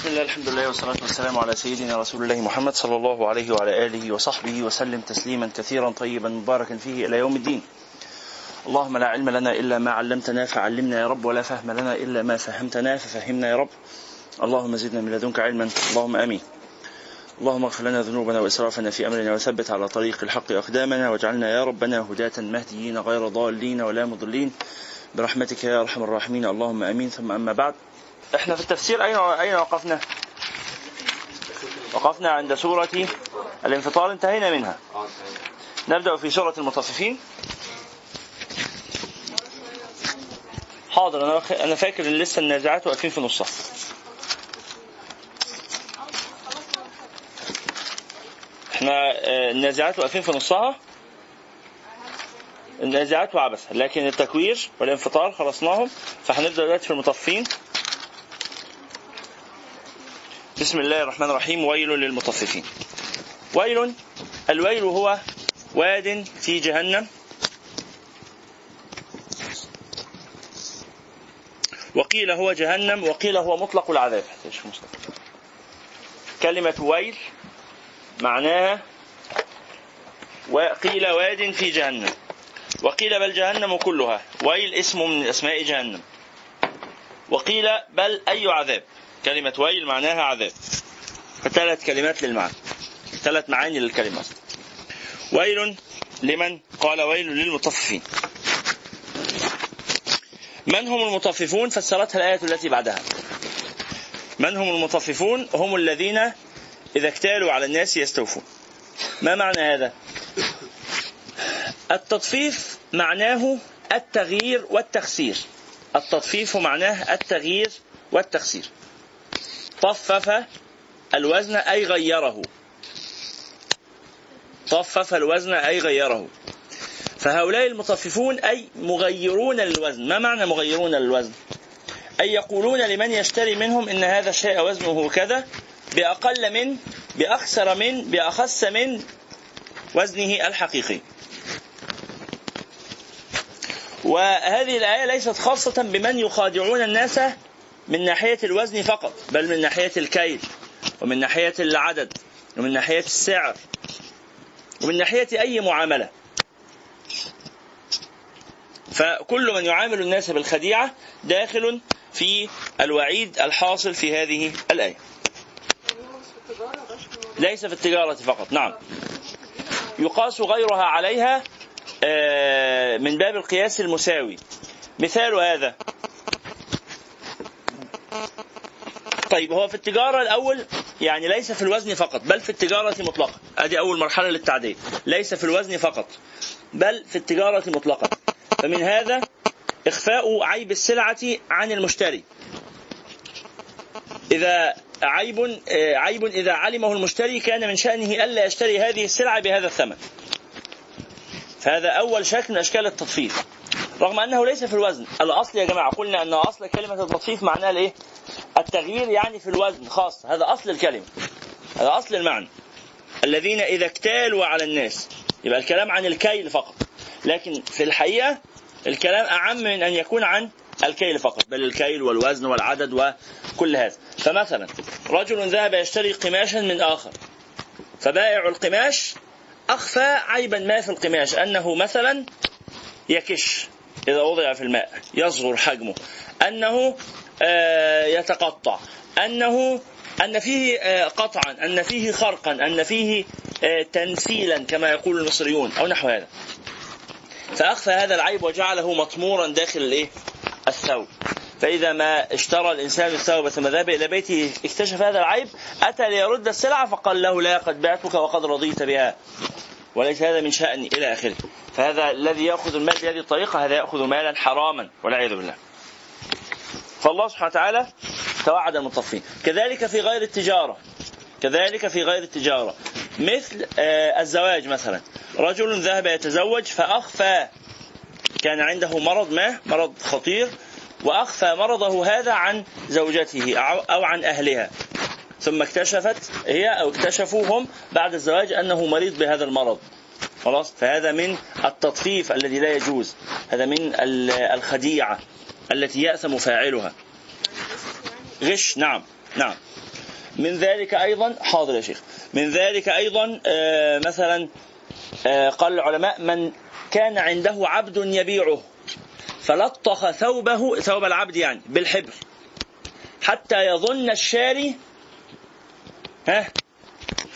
بسم الله الحمد لله والصلاة والسلام على سيدنا رسول الله محمد صلى الله عليه وعلى آله وصحبه وسلم تسليما كثيرا طيبا مباركا فيه إلى يوم الدين. اللهم لا علم لنا إلا ما علمتنا فعلمنا يا رب ولا فهم لنا إلا ما فهمتنا ففهمنا يا رب. اللهم زدنا من لدنك علما اللهم آمين. اللهم اغفر لنا ذنوبنا وإسرافنا في أمرنا وثبت على طريق الحق أقدامنا واجعلنا يا ربنا هداة مهديين غير ضالين ولا مضلين. برحمتك يا أرحم الراحمين اللهم آمين. ثم أما بعد إحنا في التفسير أين أين وقفنا؟ وقفنا عند سورة الانفطار انتهينا منها. نبدأ في سورة المطففين حاضر أنا أنا فاكر إن لسه النازعات واقفين في نصها. إحنا آه، النازعات واقفين في نصها. النازعات وعبث لكن التكوير والانفطار خلصناهم. فهنبدأ دلوقتي في المطفين بسم الله الرحمن الرحيم. ويل للمطففين. ويل الويل هو واد في جهنم. وقيل هو جهنم وقيل هو مطلق العذاب. كلمة ويل معناها وقيل واد في جهنم. وقيل بل جهنم كلها. ويل اسم من أسماء جهنم. وقيل بل أي عذاب. كلمة ويل معناها عذاب. فثلاث كلمات للمعنى. ثلاث معاني للكلمة. ويل لمن؟ قال ويل للمطففين. من هم المطففون؟ فسرتها الآية التي بعدها. من هم المطففون؟ هم الذين إذا اكتالوا على الناس يستوفون. ما معنى هذا؟ التطفيف معناه التغيير والتخسير. التطفيف معناه التغيير والتخسير. طفف الوزن أي غيره. طفف الوزن أي غيره. فهؤلاء المطففون أي مغيرون للوزن ما معنى مغيرون للوزن أي يقولون لمن يشتري منهم إن هذا الشيء وزنه كذا بأقل من بأخسر من بأخس من وزنه الحقيقي. وهذه الآية ليست خاصة بمن يخادعون الناس من ناحية الوزن فقط بل من ناحية الكيل ومن ناحية العدد ومن ناحية السعر ومن ناحية أي معاملة. فكل من يعامل الناس بالخديعة داخل في الوعيد الحاصل في هذه الآية. ليس في التجارة فقط نعم. يقاس غيرها عليها آه، من باب القياس المساوي. مثال هذا. طيب هو في التجارة الأول يعني ليس في الوزن فقط بل في التجارة مطلقا. أدي أول مرحلة للتعديل. ليس في الوزن فقط بل في التجارة مطلقا. فمن هذا إخفاء عيب السلعة عن المشتري. إذا عيب عيب إذا علمه المشتري كان من شأنه ألا يشتري هذه السلعة بهذا الثمن. فهذا أول شكل من أشكال التطفيف رغم أنه ليس في الوزن الأصل يا جماعة قلنا أن أصل كلمة التطفيف معناها الإيه؟ التغيير يعني في الوزن خاص. هذا أصل الكلمة. هذا أصل المعنى. الذين إذا اكتالوا على الناس يبقى الكلام عن الكيل فقط. لكن في الحقيقة الكلام أعم من أن يكون عن الكيل فقط. بل الكيل والوزن والعدد وكل هذا. فمثلا رجل ذهب يشتري قماشا من آخر. فبائع القماش أخفى عيبا ما في القماش أنه مثلا يكش إذا وضع في الماء يصغر حجمه أنه يتقطع. أنه أن فيه آه، قطعا أن فيه خرقا أن فيه آه، تنسيلا كما يقول المصريون أو نحو هذا. فأخفى هذا العيب وجعله مطمورا داخل الإيه؟ الثوب. فإذا ما اشترى الإنسان الثوب ثم ذهب إلى بيته اكتشف هذا العيب أتى ليرد السلعة فقال له لا قد بعتك وقد رضيت بها. وليس هذا من شأني إلى آخره. فهذا الذي يأخذ المال بهذه الطريقة هذا يأخذ مالا حراما والعياذ بالله. فالله سبحانه وتعالى توعد المطفين كذلك في غير التجارة. كذلك في غير التجارة. مثل آه، الزواج مثلا. رجل ذهب يتزوج فأخفى كان عنده مرض ما؟ مرض خطير. وأخفى مرضه هذا عن زوجته أو عن أهلها. ثم اكتشفت هي أو اكتشفوا هم بعد الزواج أنه مريض بهذا المرض. خلاص؟ فهذا من التطفيف الذي لا يجوز. هذا من الخديعة. التي يأثم فاعلها. غش نعم نعم. من ذلك أيضا حاضر يا شيخ. من ذلك أيضا آه مثلا آه قال العلماء من كان عنده عبد يبيعه فلطخ ثوبه ثوب العبد يعني بالحبر حتى يظن الشاري ها؟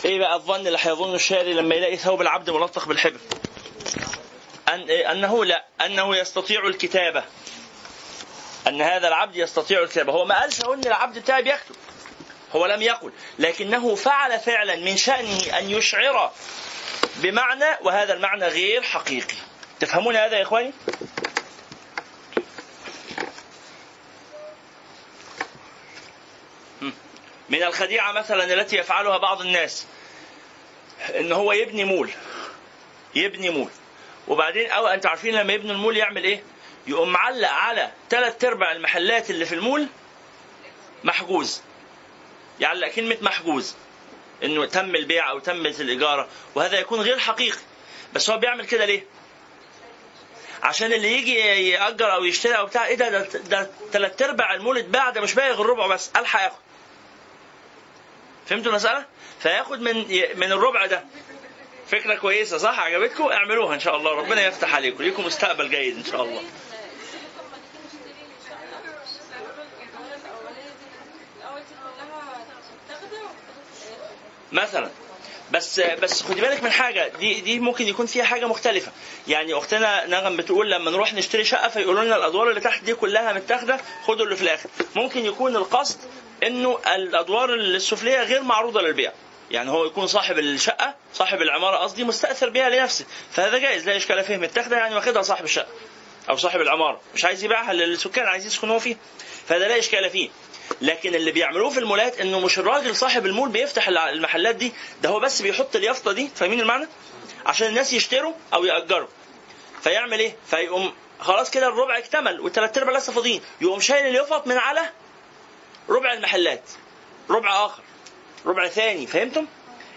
إيه بقى الظن اللي هيظنه الشاري لما يلاقي ثوب العبد ملطخ بالحبر؟ أن إيه؟ أنه لا أنه يستطيع الكتابة. أن هذا العبد يستطيع الكتابه هو ما قالش إن العبد بتاعي بيكتب هو لم يقل. لكنه فعل فعلا من شأنه أن يشعر بمعنى وهذا المعنى غير حقيقي. تفهمون هذا يا إخواني؟ من الخديعة مثلا التي يفعلها بعض الناس. إن هو يبني مول. يبني مول. وبعدين أو أنتوا عارفين لما يبني المول يعمل إيه؟ يقوم معلق على ثلاث أرباع المحلات اللي في المول محجوز. يعلق كلمة محجوز. إنه تم البيع أو تمت الاجارة وهذا يكون غير حقيقي. بس هو بيعمل كده ليه؟ عشان اللي يجي يأجر أو يشتري أو بتاع إيه ده؟ ده, ده تلات أرباع المول اتباع ده مش باقي غير ربعه بس. ألحق ياخد. فهمتوا المسألة؟ فياخد من من الربع ده. فكرة كويسة صح؟ عجبتكم؟ اعملوها إن شاء الله. ربنا يفتح عليكم. ليكم مستقبل جيد إن شاء الله. مثلا. بس بس خدي بالك من حاجة. دي دي ممكن يكون فيها حاجة مختلفة. يعني أختنا نغم بتقول لما نروح نشتري شقة فيقولوا لنا الأدوار اللي تحت دي كلها متاخدة خدوا اللي في الآخر. ممكن يكون القصد إنه الأدوار السفلية غير معروضة للبيع. يعني هو يكون صاحب الشقة صاحب العمارة قصدي مستأثر بها لنفسه. فهذا جائز لا إشكال فيه. متاخدة يعني واخدها صاحب الشقة أو صاحب العمارة. مش عايز يبيعها للسكان عايز يسكن هو فيه فهذا لا إشكال فيه. لكن اللي بيعملوه في المولات إنه مش الراجل صاحب المول بيفتح المحلات دي ده هو بس بيحط اليافطة دي فاهمين المعنى؟ عشان الناس يشتروا أو يأجروا. فيعمل إيه؟ فيقوم خلاص كده الربع اكتمل والثلاث أرباع لسه فاضيين. يقوم شايل اليافط من على ربع المحلات ربع آخر ربع ثاني فهمتم؟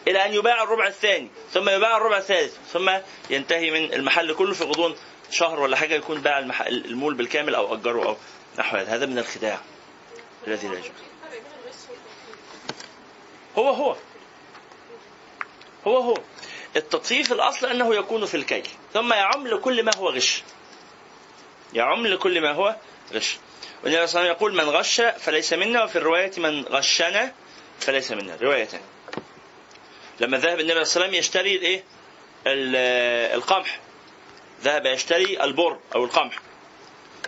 إلى أن يباع الربع الثاني ثم يباع الربع الثالث ثم ينتهي من المحل كله في غضون شهر ولا حاجة يكون باع المول بالكامل أو أجره أو نحو هذا من الخداع. الذي لا يجوز. هو هو. هو هو. التطفيف الأصل أنه يكون في الكيل. ثم يعم لكل ما هو غش. يعم لكل ما هو غش. والنبي صلى الله عليه وسلم يقول من غش فليس منا. وفي الرواية من غشنا فليس منا. روايتان لما ذهب النبي صلى الله عليه وسلم يشتري الايه القمح. ذهب يشتري البر أو القمح.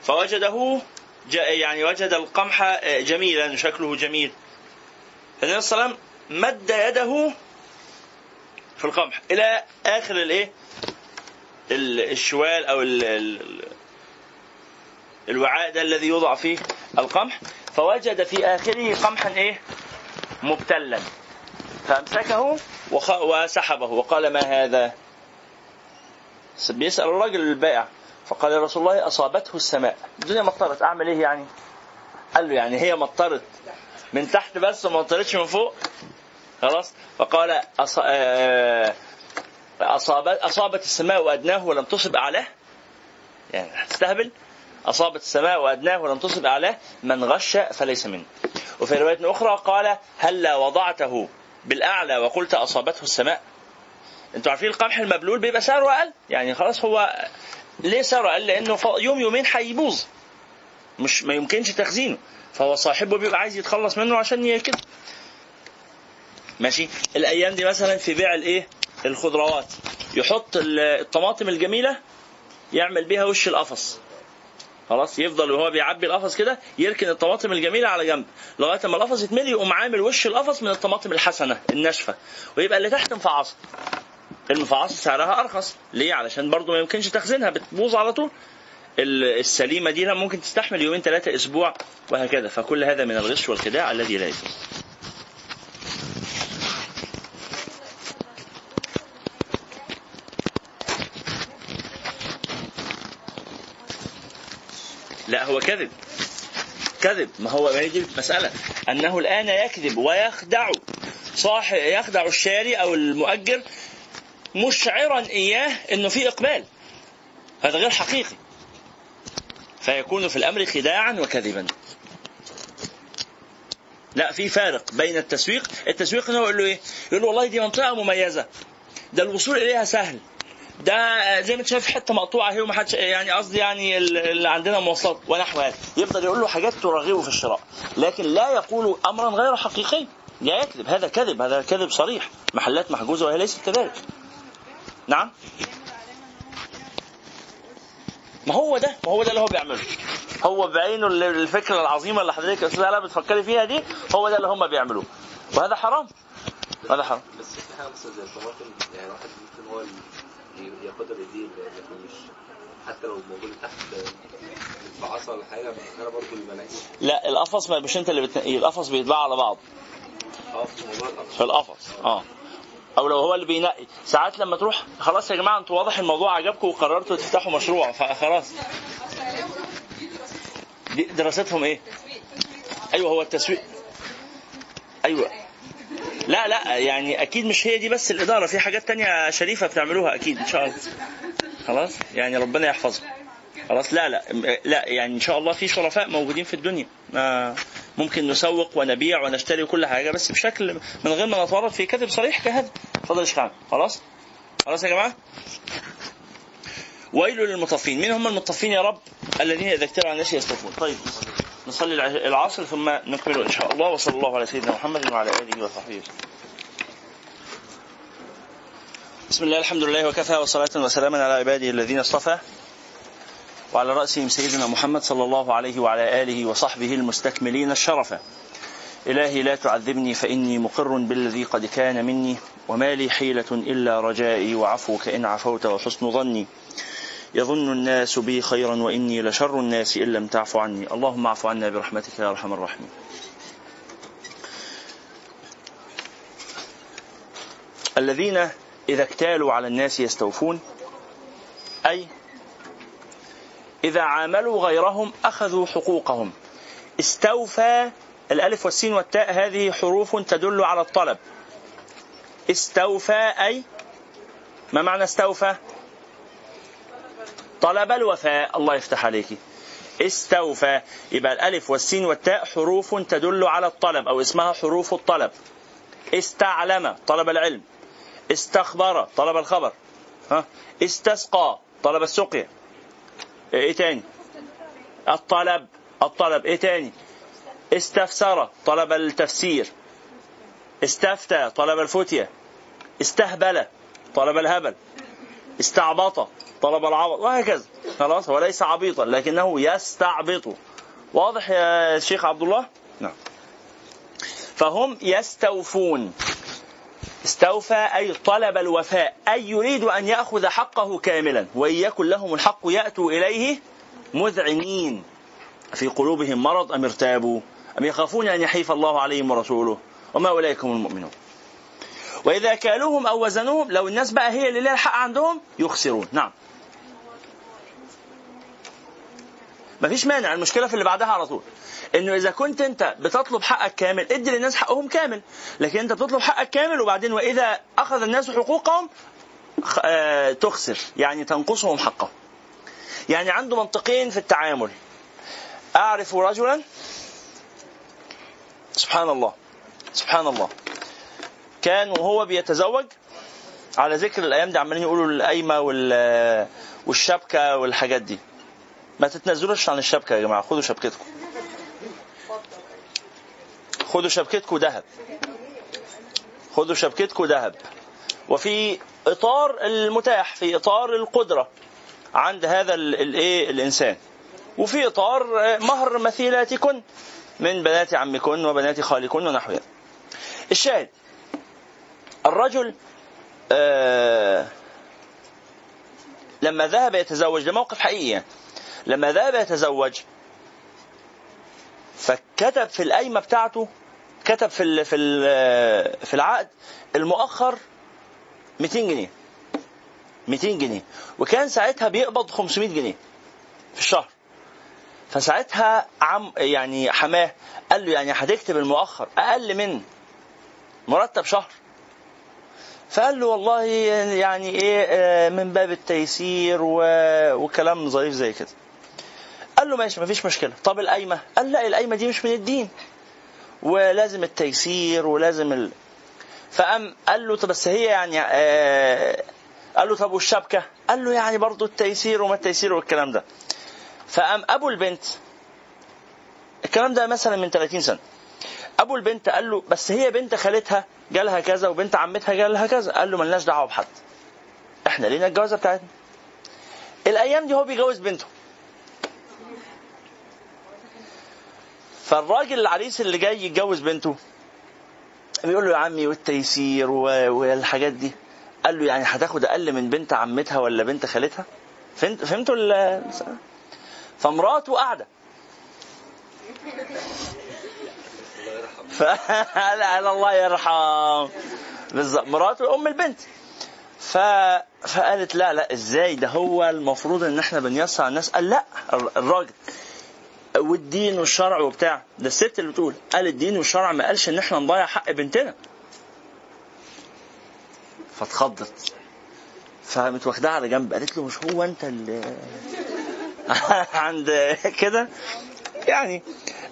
فوجده يعني وجد القمح جميلا شكله جميل. فالنبي صلى الله عليه وسلم مد يده في القمح إلى آخر الايه الشوال أو الوعاء ده الذي يوضع فيه القمح. فوجد في آخره قمحا إيه؟ مبتلا. فأمسكه وسحبه. وقال ما هذا؟ بيسأل الرجل البائع. فقال رسول الله أصابته السماء. الدنيا مطرت. أعمل إيه يعني؟ قال له يعني هي مطرت. من تحت بس وما مطرتش من فوق. خلاص؟ فقال آه، أصابت أصابت السماء وأدناه ولم تصب أعلاه. يعني تستهبل أصابت السماء وأدناه ولم تصب أعلاه. من غش فليس منه. وفي رواية أخرى قال هلا وضعته بالأعلى وقلت أصابته السماء. أنتوا عارفين القمح المبلول بيبقى سعره أقل؟ يعني خلاص هو ليه سرى؟ قال لأنه يوم يومين هيبوظ. مش ما يمكنش تخزينه. فهو صاحبه بيبقى عايز يتخلص منه عشان كده. ماشي؟ الأيام دي مثلا في بيع الإيه؟ الخضروات. يحط الطماطم الجميلة يعمل بيها وش القفص. خلاص؟ يفضل وهو بيعبي القفص كده يركن الطماطم الجميلة على جنب. لغاية ما القفص يتملي يقوم عامل وش القفص من الطماطم الحسنة الناشفة. ويبقى اللي تحت مفعصه. المفعصة سعرها أرخص. ليه؟ علشان برضو ما يمكنش تخزينها بتبوظ على طول. السليمة دي ممكن تستحمل يومين ثلاثة أسبوع وهكذا. فكل هذا من الغش والخداع الذي لا يجوز. لا هو كذب. كذب. ما هو ما دي مسألة أنه الآن يكذب ويخدع صاحب يخدع الشاري أو المؤجر مشعرا إياه أنه في إقبال. هذا غير حقيقي. فيكون في الأمر خداعا وكذبا. لا في فارق بين التسويق. التسويق إنه يقول له إيه؟ يقول له والله دي منطقة مميزة. ده الوصول إليها سهل. ده زي ما أنت شايف حتة مقطوعة أهي وما يعني قصدي يعني اللي عندنا مواصلات ونحو هذا. يفضل يقول له حاجات ترغبه في الشراء. لكن لا يقول امرا غير حقيقي. لا يكذب. هذا كذب. هذا كذب صريح. محلات محجوزة وهي ليست كذلك. نعم. ما هو ده؟ ما هو ده اللي هو بيعمله. هو بعينه الفكرة العظيمة اللي حضرتك أستاذ لا بتفكري فيها دي هو ده اللي هم بيعملوه. وهذا حرام. هذا حرام. بس في حاجة مثلا زي الطماطم يعني واحد ممكن هو ياخدها بايديه مش حتى لو موجود تحت بعصا ولا حاجة أنا برضه بيبقى لا القفص ما مش أنت اللي بتنقيه القفص بيتباع على بعض. آه في موضوع القفص. في القفص آه. أو لو هو اللي بينقي ساعات لما تروح خلاص يا جماعة أنتوا واضح الموضوع عجبكم وقررتوا تفتحوا مشروع فخلاص دي دراستهم إيه؟ أيوه هو التسويق. أيوه. لا لا يعني أكيد مش هي دي بس الإدارة في حاجات تانية شريفة بتعملوها أكيد إن شاء الله. خلاص؟ يعني ربنا يحفظكم خلاص؟ لا لا لا يعني إن شاء الله في شرفاء موجودين في الدنيا. ما ممكن نسوق ونبيع ونشتري كل حاجة بس بشكل من غير ما نتورط في كذب صريح كهذا. اتفضل يا خلاص؟ خلاص يا جماعة؟ ويل للمطفين. مين هم المطفين يا رب؟ الذين إذا اكتروا عن الناس يستوفون طيب نصلي العصر ثم نكمل إن شاء الله. وصلى الله على سيدنا محمد وعلى آله وصحبه وسلم. بسم الله الحمد لله وكفى وصلاة وسلاما على عباده الذين اصطفى. وعلى رأسهم سيدنا محمد صلى الله عليه وعلى آله وصحبه المستكملين الشرفة إلهي لا تعذبني فإني مقر بالذي قد كان مني وما لي حيلة إلا رجائي وعفوك إن عفوت وحسن ظني. يظن الناس بي خيرا وإني لشر الناس إن لم تعف عني. اللهم اعف عنا برحمتك يا أرحم الراحمين. الذين إذا اكتالوا على الناس يستوفون أي إذا عاملوا غيرهم أخذوا حقوقهم. استوفى الألف والسين والتاء هذه حروف تدل على الطلب. استوفى أي؟ ما معنى استوفى؟ طلب الوفاء. الله يفتح عليك. استوفى. يبقى الألف والسين والتاء حروف تدل على الطلب أو اسمها حروف الطلب. استعلم طلب العلم. استخبر طلب الخبر. ها؟ استسقى طلب السقيا. إيه تاني؟ الطلب الطلب إيه تاني؟ استفسر طلب التفسير. استفتى طلب الفتية. استهبل طلب الهبل. استعبط طلب العبط. وهكذا. خلاص هو ليس عبيطا لكنه يستعبط. واضح يا شيخ عبد الله؟ نعم. فهم يستوفون. استوفى أي طلب الوفاء. أي يريد أن يأخذ حقه كاملا. وإن يكن لهم الحق يأتوا إليه مذعنين. في قلوبهم مرض أم ارتابوا؟ أم يخافون أن يحيف الله عليهم ورسوله؟ وما أولئك هم المؤمنون. وإذا كالوهم أو وزنوهم لو الناس بقى هي اللي لها الحق عندهم يخسرون. نعم. مفيش مانع المشكلة في اللي بعدها على طول. إنه إذا كنت أنت بتطلب حقك كامل ادي للناس حقهم كامل. لكن أنت بتطلب حقك كامل وبعدين وإذا أخذ الناس حقوقهم آه، تخسر. يعني تنقصهم حقهم. يعني عنده منطقين في التعامل. أعرف رجلا؟ سبحان الله. سبحان الله. كان وهو بيتزوج. على ذكر الأيام دي عمالين يقولوا القايمة والشبكة والحاجات دي. ما تتنزلوش عن الشبكة يا جماعة خدوا شبكتكم. خدوا شبكتكم ذهب. خدوا شبكتكم ذهب. وفي إطار المتاح في إطار القدرة عند هذا الايه الإنسان. وفي إطار مهر مثيلاتكن من بنات عمكن وبنات خالكن ونحو ذلك الشاهد الرجل آه لما ذهب يتزوج ده موقف حقيقي يعني. لما ذهب يتزوج فكتب في القايمة بتاعته كتب في في في العقد المؤخر 200 جنيه. 200 جنيه. وكان ساعتها بيقبض 500 جنيه في الشهر. فساعتها عم يعني حماه قال له يعني هتكتب المؤخر أقل من مرتب شهر. فقال له والله يعني إيه آه، من باب التيسير وكلام ظريف زي كده. قال له ماشي مفيش مشكلة. طب القايمة؟ قال لا القايمة دي مش من الدين. ولازم التيسير ولازم ال... فقام قال له طب بس هي يعني آه قال له طب والشبكة؟ قال له يعني برضه التيسير وما التيسير والكلام ده. فقام أبو البنت الكلام ده مثلا من 30 سنة. أبو البنت قال له بس هي بنت خالتها جالها كذا وبنت عمتها جالها كذا. قال له ملناش دعوة بحد. إحنا لينا الجوازة بتاعتنا. الأيام دي هو بيجوز بنته. فالراجل العريس اللي جاي يتجوز بنته بيقول له يا عمي والتيسير والحاجات دي. قال له يعني هتاخد أقل من بنت عمتها ولا بنت خالتها؟ فهمتوا فمراته قاعدة. فلا الله يرحم. بالظبط. مراته أم البنت. ف... فقالت لا لا إزاي؟ ده هو المفروض إن إحنا بنيسر على الناس. قال لا الراجل. والدين والشرع وبتاع. ده الست اللي بتقول. قال الدين والشرع ما قالش إن إحنا نضيع حق بنتنا. فاتخضت. فقامت واخدها على جنب. قالت له مش هو أنت اللي عند كده؟ يعني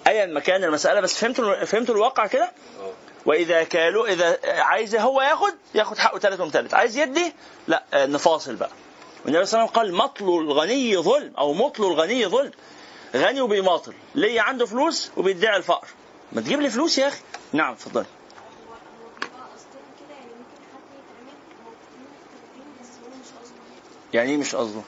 ايا ما كان المسألة بس فهمتوا فهمتوا الواقع كده؟ وإذا كالوا إذا عايز هو ياخد ياخد حقه ثالث وثالث عايز يدي؟ لا نفاصل بقى. والنبي صلى الله عليه وسلم قال مطل الغني ظلم أو مطل الغني ظلم. غني وبيماطل ليه عنده فلوس وبيدعي الفقر. ما تجيب لي فلوس يا أخي؟ نعم اتفضلي يعني إيه مش قصده؟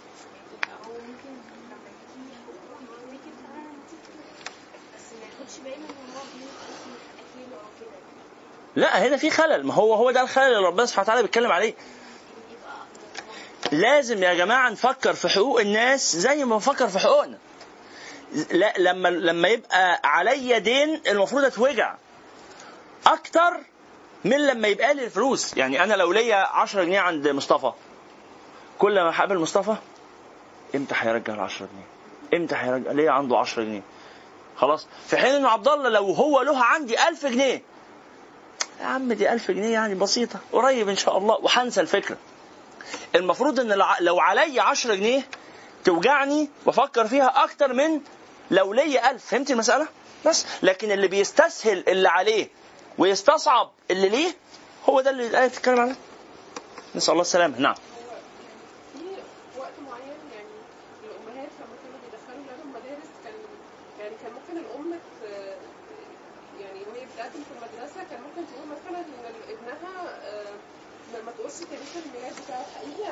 لا هنا في خلل. ما هو هو ده الخلل اللي ربنا سبحانه وتعالى بيتكلم عليه. لازم يا جماعة نفكر في حقوق الناس زي ما بنفكر في حقوقنا. لا لما لما يبقى عليا دين المفروض أتوجع أكتر من لما يبقى لي الفلوس. يعني أنا لو ليا 10 جنيه عند مصطفى كل ما هقابل مصطفى إمتى هيرجع ال 10 جنيه؟ إمتى هيرجع؟ ليا عنده 10 جنيه؟ خلاص. في حين ان عبد الله لو هو له عندي 1000 جنيه يا عم دي 1000 جنيه يعني بسيطة قريب إن شاء الله وهنسى الفكرة. المفروض إن لو علي 10 جنيه توجعني وافكر فيها أكتر من لو ليا 1000 فهمت المسألة؟ بس. لكن اللي بيستسهل اللي عليه ويستصعب اللي ليه هو ده اللي الآية بتتكلم عليه. نسأل الله السلامة. نعم.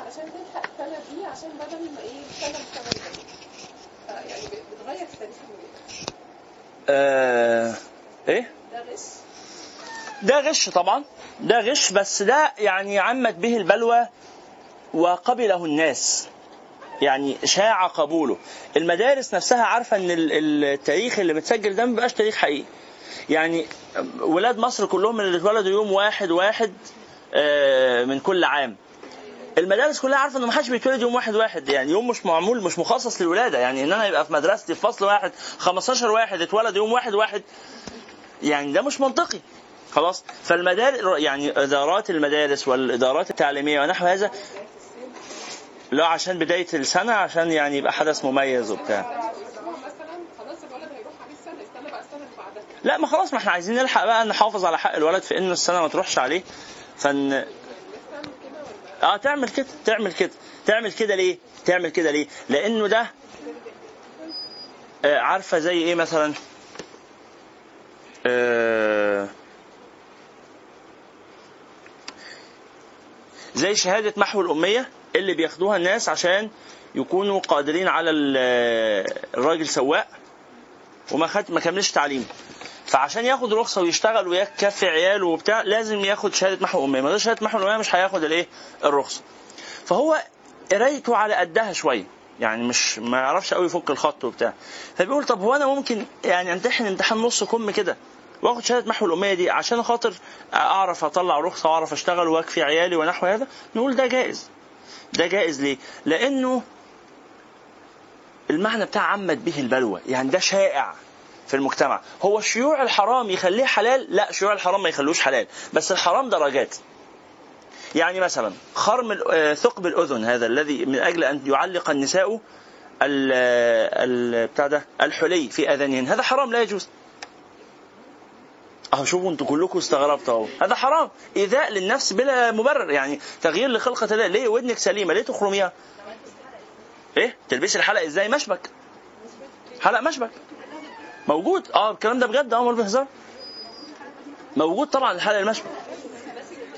عشان تلحق السنة دي عشان بدل ما إيه السنة السنة يعني بتغير آه إيه؟ ده غش ده غش طبعا ده غش بس ده يعني عمت به البلوى وقبله الناس يعني شاع قبوله. المدارس نفسها عارفة إن التاريخ اللي متسجل ده ما بيبقاش تاريخ حقيقي. يعني ولاد مصر كلهم اللي اتولدوا يوم واحد واحد آه، من كل عام. المدارس كلها عارفة ان ما حدش بيتولد يوم واحد واحد يعني يوم مش معمول مش مخصص للولادة يعني إن أنا يبقى في مدرستي في فصل واحد 15 واحد اتولد يوم واحد واحد يعني ده مش منطقي. خلاص؟ فالمدارس يعني إدارات المدارس والإدارات التعليمية ونحو هذا لا عشان بداية السنة عشان يعني يبقى حدث مميز وبتاع. لا ما خلاص ما إحنا عايزين نلحق بقى نحافظ على حق الولد في إن السنة ما تروحش عليه. فن آه تعمل كده تعمل كده تعمل كده ليه؟ تعمل كده ليه؟ لأنه ده آه عارفة زي إيه مثلا؟ آه زي شهادة محو الأمية اللي بياخدوها الناس عشان يكونوا قادرين على الراجل سواق وما خد ما كملش تعليم فعشان ياخد رخصة ويشتغل ويكفي عياله وبتاع لازم ياخد شهادة محو أمية. من غير شهادة محو الأمية مش هياخد الإيه؟ الرخصة. فهو قرايته على قدها شوية. يعني مش ما يعرفش قوي يفك الخط وبتاع. فبيقول طب هو أنا ممكن يعني أمتحن امتحان نص كم كده وآخد شهادة محو الأمية دي عشان خاطر أعرف أطلع رخصة وأعرف أشتغل وأكفي عيالي ونحو هذا؟ نقول ده جائز. ده جائز ليه؟ لأنه المعنى بتاع عمت به البلوى. يعني ده شائع. في المجتمع. هو الشيوع الحرام يخليه حلال؟ لا شيوع الحرام ما يخلوش حلال بس الحرام درجات. يعني مثلا خرم آه، ثقب الأذن هذا الذي من أجل أن يعلق النساء ال بتاع ده الحلي في أذانهن. هذا حرام لا يجوز. أهو شوفوا أنتوا كلكم استغربتوا أهو. هذا حرام. إيذاء للنفس بلا مبرر. يعني تغيير لخلقة الله. ليه ودنك سليمة؟ ليه تخرميها؟ إيه؟ تلبسي الحلق إزاي؟ مشبك. حلق مشبك. موجود. آه الكلام ده بجد آه امال بهزار موجود طبعا الحلق المشبك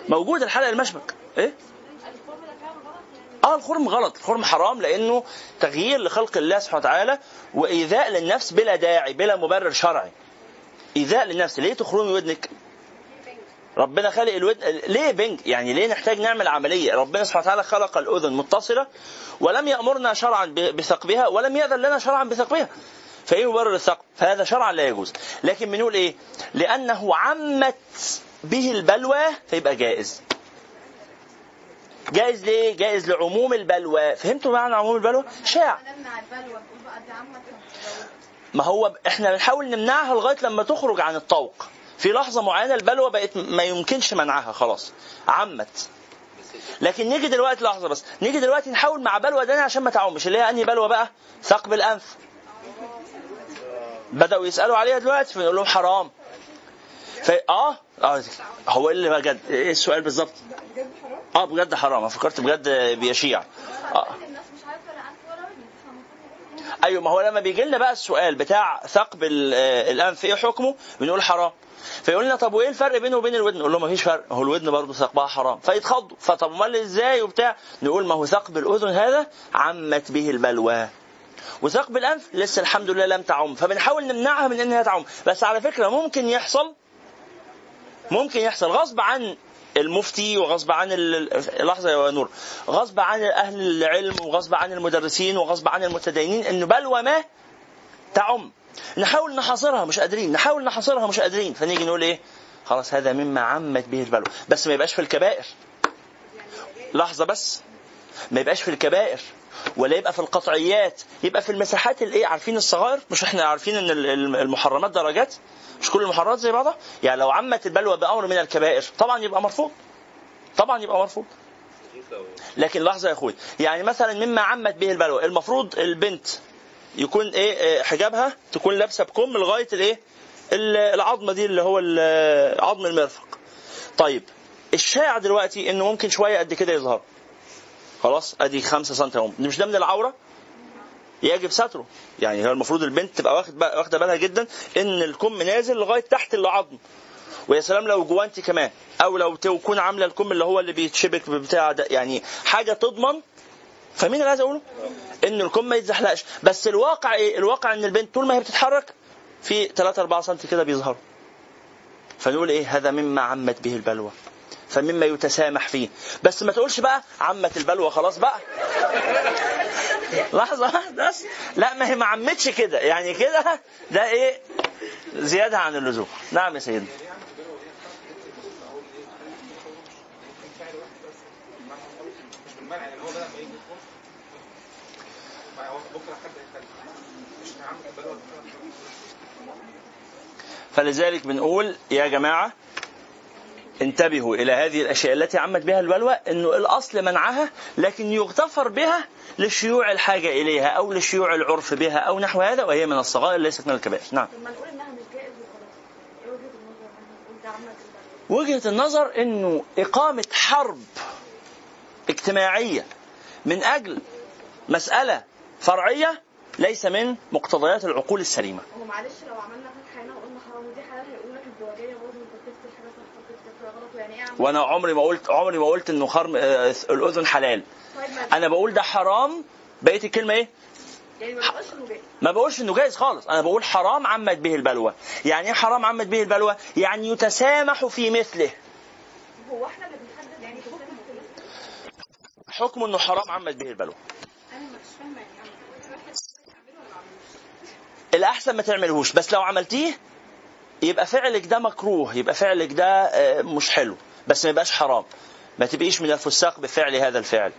موجود الحلق المشبك إيه؟ آه الخرم غلط. الخرم حرام لأنه تغيير لخلق الله سبحانه وتعالى وإيذاء للنفس بلا داعي بلا مبرر شرعي. إيذاء للنفس. ليه تخرمي ودنك؟ ربنا خلق الودن ليه بنج؟ يعني ليه نحتاج نعمل عملية؟ ربنا سبحانه وتعالى خلق الأذن متصلة ولم يأمرنا شرعا بثقبها ولم يأذن لنا شرعا بثقبها فايه مبرر الثقب فهذا شرعا لا يجوز. لكن بنقول إيه؟ لأنه عمت به البلوى فيبقى جائز. جائز ليه؟ جائز لعموم البلوى. فهمتوا معنى عموم البلوى؟ شاع ما هو إحنا بنحاول نمنعها لغاية لما تخرج عن الطوق. في لحظة معينة البلوى بقت ما يمكنش منعها خلاص. عمت. لكن نيجي دلوقتي لحظة بس. نيجي دلوقتي نحاول مع بلوى تانية عشان ما تعمش اللي هي أنهي بلوى بقى؟ ثقب الأنف. بدأوا يسألوا عليها دلوقتي فنقول لهم حرام. ف... آه؟ آه هو إيه اللي بجد إيه السؤال بالظبط؟ آه بجد حرام. أنا فكرت بجد بيشيع. فالمفروض أيوه ما هو لما بيجي لنا بقى السؤال بتاع ثقب آه، الأنف إيه حكمه؟ بنقول حرام. فيقول لنا طب وإيه الفرق بينه وبين الودن؟ نقول له ما فيش فرق. هو الودن برضه ثقبها حرام. فيتخضوا. فطب أمال إزاي وبتاع؟ نقول ما هو ثقب الأذن هذا عمت به البلوى. وثقب الانف لسه الحمد لله لم تعم. فبنحاول نمنعها من إنها تعم. بس على فكرة ممكن يحصل ممكن يحصل غصب عن المفتي وغصب عن لحظة يا نور. غصب عن أهل العلم وغصب عن المدرسين وغصب عن المتدينين ان بلوى ما تعم. نحاول نحاصرها مش قادرين. نحاول نحاصرها مش قادرين. فنيجي نقول إيه؟ خلاص هذا مما عمت به البلوى. بس ما يبقاش في الكبائر. لحظة بس. ما يبقاش في الكبائر. ولا يبقى في القطعيات يبقى في المساحات الايه عارفين الصغائر؟ مش إحنا عارفين إن ال- ال- المحرمات درجات؟ مش كل المحرمات زي بعضها؟ يعني لو عمت البلوى بأمر من الكبائر طبعا يبقى مرفوض. طبعا يبقى مرفوض. لكن لحظة يا أخوي يعني مثلا مما عمت به البلوى المفروض البنت يكون إيه آه، حجابها تكون لابسة بكم لغاية الإيه ال- العظمة دي اللي هو عظم المرفق. طيب الشائع دلوقتي إنه ممكن شوية قد كده يظهر. خلاص؟ ادي 5 سم مش ده من العورة؟ يجب ستره. يعني هو المفروض البنت تبقى واخد واخدة بالها جدا إن الكم نازل لغاية تحت العظم. ويا سلام لو جوانتي كمان. أو لو تكون عاملة الكم اللي هو اللي بيتشبك بتاع ده. يعني حاجة تضمن. فمين اللي عايز أقوله؟ إن الكم ما يتزحلقش. بس الواقع إيه؟ الواقع إن البنت طول ما هي بتتحرك في 3 4 سم كده بيظهروا. فنقول إيه؟ هذا مما عمت به البلوى. فمما يتسامح فيه. بس ما تقولش بقى عمت البلوى خلاص بقى. لحظة واحدة بس لا ما هي ما عمتش كده. يعني كده ده إيه؟ زيادة عن اللزوم. نعم يا سيدنا. فلذلك بنقول يا جماعة انتبهوا إلى هذه الأشياء التي عمت بها البلوى أنه الأصل منعها لكن يغتفر بها لشيوع الحاجة إليها أو لشيوع العرف بها أو نحو هذا وهي من الصغائر ليست من الكبائر. نعم. وخلاص إيه؟ وجهة النظر أنه إقامة حرب اجتماعية من أجل مسألة فرعية ليس من مقتضيات العقول السليمة. هو معلش لو عملنا فتحة هنا وقلنا حرام ودي حلال هيقول لك الزواجية برضه أنت بتفتح حاجة صح وأنا عمري ما قلت عمري ما قلت إنه خرم آه، الأذن حلال. أنا بقول ده حرام. بقية الكلمة إيه؟ يعني ما بقولش إنه جايز خالص. أنا بقول حرام عمت به البلوى. يعني إيه حرام عمت به البلوى؟ يعني يتسامح في مثله. هو إحنا اللي بنحدد يعني حكم إنه حرام عمت به البلوى. أنا مش فاهمة يعني الأحسن ما تعملهوش. بس لو عملتيه يبقى فعلك ده مكروه يبقى فعلك ده آه، مش حلو. بس ما يبقاش حرام. ما تبقيش من الفساق بفعل هذا الفعل.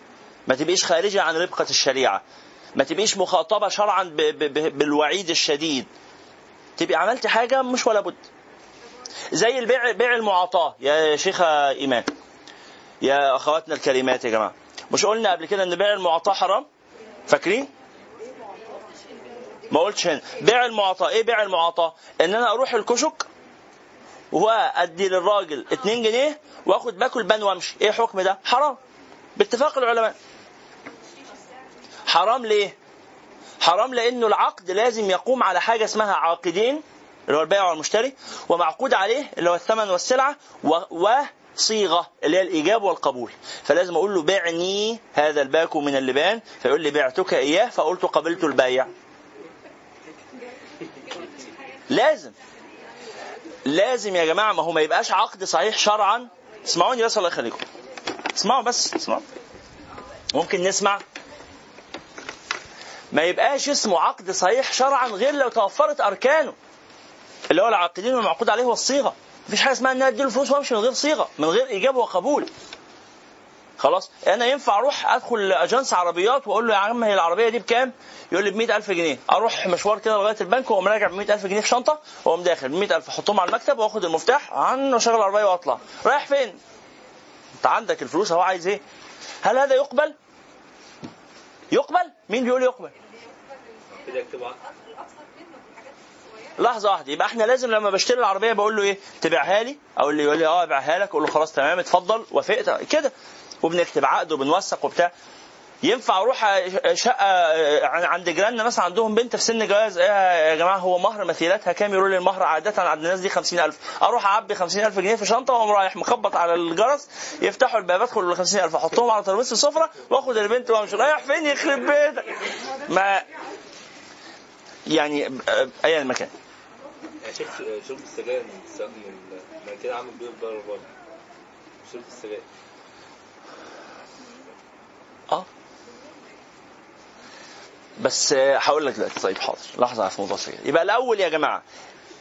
ما تبقيش خارجة عن ربقة الشريعة. ما تبقيش مخاطبة شرعا ب- ب- ب- بالوعيد الشديد. تبقي عملت حاجة مش ولا بد. زي البيع بيع المعاطاة. يا شيخة إيمان. يا أخواتنا الكريمات يا جماعة. مش قلنا قبل كده إن بيع المعاطاة حرام؟ فاكرين؟ ما قلتش هنا. بيع المعاطاة. إيه بيع المعاطاة؟ إن أنا أروح الكشك وادي للراجل 2 جنيه وآخد باكل بان وأمشي. إيه حكم ده؟ حرام. باتفاق العلماء. حرام ليه؟ حرام لأنه العقد لازم يقوم على حاجة اسمها عاقدين اللي هو البائع والمشتري ومعقود عليه اللي هو الثمن والسلعة و... وصيغه اللي هي الإيجاب والقبول. فلازم أقول له بعني هذا الباكو من اللبان فيقول لي بعتك إياه فقلت قبلت البيع. لازم. لازم يا جماعة ما هو ما يبقاش عقد صحيح شرعا. اسمعوني بس الله يخليكم. اسمعوا بس اسمعوا. ممكن نسمع. ما يبقاش اسمه عقد صحيح شرعا غير لو توفرت أركانه. اللي هو العاقدين والمعقود عليه والصيغة. مفيش حاجة اسمها ان أنا اديله فلوس وامشي من غير صيغة من غير إيجاب وقبول. خلاص؟ أنا ينفع أروح ادخل اجنس عربيات واقول له يا عم هي العربية دي بكام؟ يقول لي ب 100000 جنيه. أروح مشوار كده لغاية البنك واقوم راجع ب 100000 جنيه في شنطة واقوم داخل. ب 100000 احطهم على المكتب واخد المفتاح عن واشغل العربية واطلع. رايح فين؟ انت عندك الفلوس اهو عايز إيه؟ هل هذا يقبل؟ يقبل؟ مين بيقول يقبل. لحظة واحدة يبقى إحنا لازم لما بشتري العربية بقول له إيه؟ تبيعها لي؟ أو اللي يقول لي آه ابيعها لك. أقول له خلاص تمام اتفضل وافقت كده. وبنكتب عقد وبنوثق وبتاع. ينفع أروح شقة عند جيراننا مثلا عندهم بنت في سن جواز إيه يا جماعة هو مهر مثيلاتها كام؟ يقولوا لي المهر عادة عند الناس دي 50000 أروح أعبي 50000 جنيه في شنطة وأقوم رايح مخبط على الجرس يفتحوا الباب ادخل ال 50000 أحطهم على ترابيزة السفرة وآخد البنت وأمشي. رايح فين يخرب بيتك. ما يعني ايا مكان يعني شفت شرب السجاير من كده عامل بيه برضه. شرب السجاير. آه بس آه، هقول لك دلوقتي طيب حاضر لحظة في موضوع السجاير يبقى الأول يا جماعة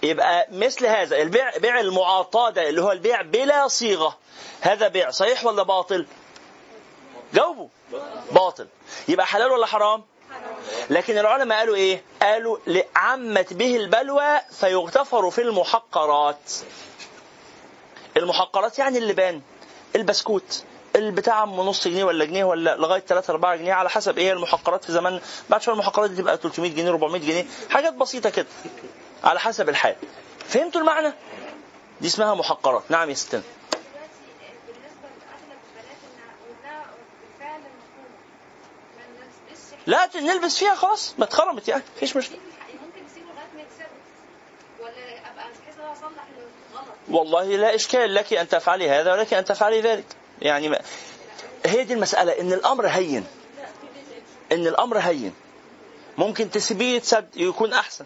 يبقى مثل هذا البيع بيع المعاطاة ده اللي هو البيع بلا صيغة هذا بيع صحيح ولا باطل؟ جاوبوا باطل يبقى حلال ولا حرام؟ لكن العلماء قالوا إيه؟ قالوا لعمت به البلوى فيغتفر في المحقرات. المحقرات يعني اللبان البسكوت البتاع ام نص جنيه ولا جنيه ولا لغاية 3 4 جنيه على حسب إيه المحقرات في زمان. بعد شوية المحقرات دي تبقى 300 جنيه 400 جنيه. حاجات بسيطة كده. على حسب الحال. فهمتوا المعنى؟ دي اسمها محقرات نعم يا ستنا لا نلبس فيها خلاص. ما اتخرمت يعني. مفيش مشكلة. والله لا إشكال لك أن تفعلي هذا ولك أن تفعلي ذلك. يعني ما هي دي المسألة إن الأمر هين. إن الأمر هين. ممكن تسيبيه يتسد يكون أحسن.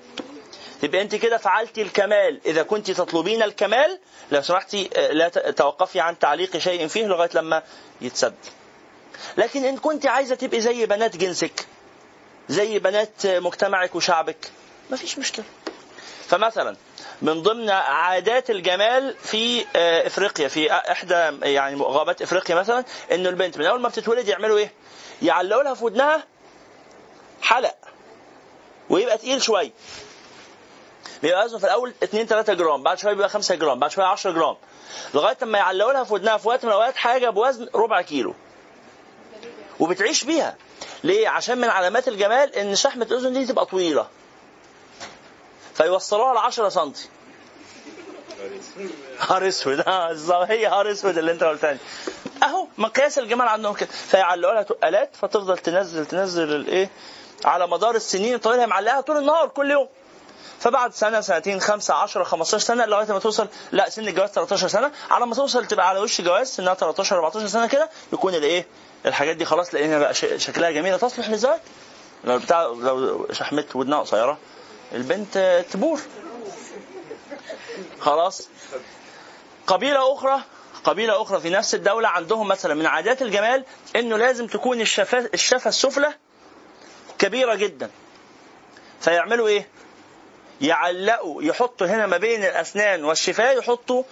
يبقى أنت كده فعلتي الكمال. إذا كنت تطلبين الكمال لو سمحتي آه، لا توقفي عن تعليق شيء فيه لغاية لما يتسد. لكن إن كنت عايزة تبقي زي بنات جنسك زي بنات مجتمعك وشعبك مفيش مشكلة. فمثلا من ضمن عادات الجمال في آه، إفريقيا في إحدى يعني غابات إفريقيا مثلا إنه البنت من أول ما بتتولد يعملوا إيه؟ يعلقوا لها في ودنها حلق ويبقى تقيل شوية بيبقى وزنه في الأول 2 3 جرام بعد شوية بيبقى 5 جرام بعد شوية 10 جرام. لغاية لما يعلقوا لها في ودنها في وقت من الأوقات حاجة بوزن ربع كيلو. وبتعيش بيها. ليه؟ عشان من علامات الجمال إن شحمة الأذن دي تبقى طويلة. فيوصلوها ل 10 سم هار اسود هي هار اسود اللي انت قلتها دي. اهو مقياس الجمال عندهم كده. فيعلقوا لها تقالات فتفضل تنزل تنزل الايه على مدار السنين الطويله هي معلقاها طول النهار كل يوم. فبعد سنة سنتين خمسة 10 15 سنة لغاية ما توصل لا سن الجواز 13 سنة. على ما توصل تبقى على وش جواز سنها 13 14 سنة كده يكون الايه الحاجات دي خلاص لانها بقى شكلها جميلة. تصلح للزواج لو بتاع لو شحمت ودنها قصيرة. البنت تبور. خلاص. قبيلة أخرى قبيلة أخرى في نفس الدولة عندهم مثلا من عادات الجمال إنه لازم تكون الشفه الشفه السفلى كبيرة جدا. فيعملوا إيه؟ يعلقوا يحطوا هنا ما بين الأسنان والشفاة يحطوا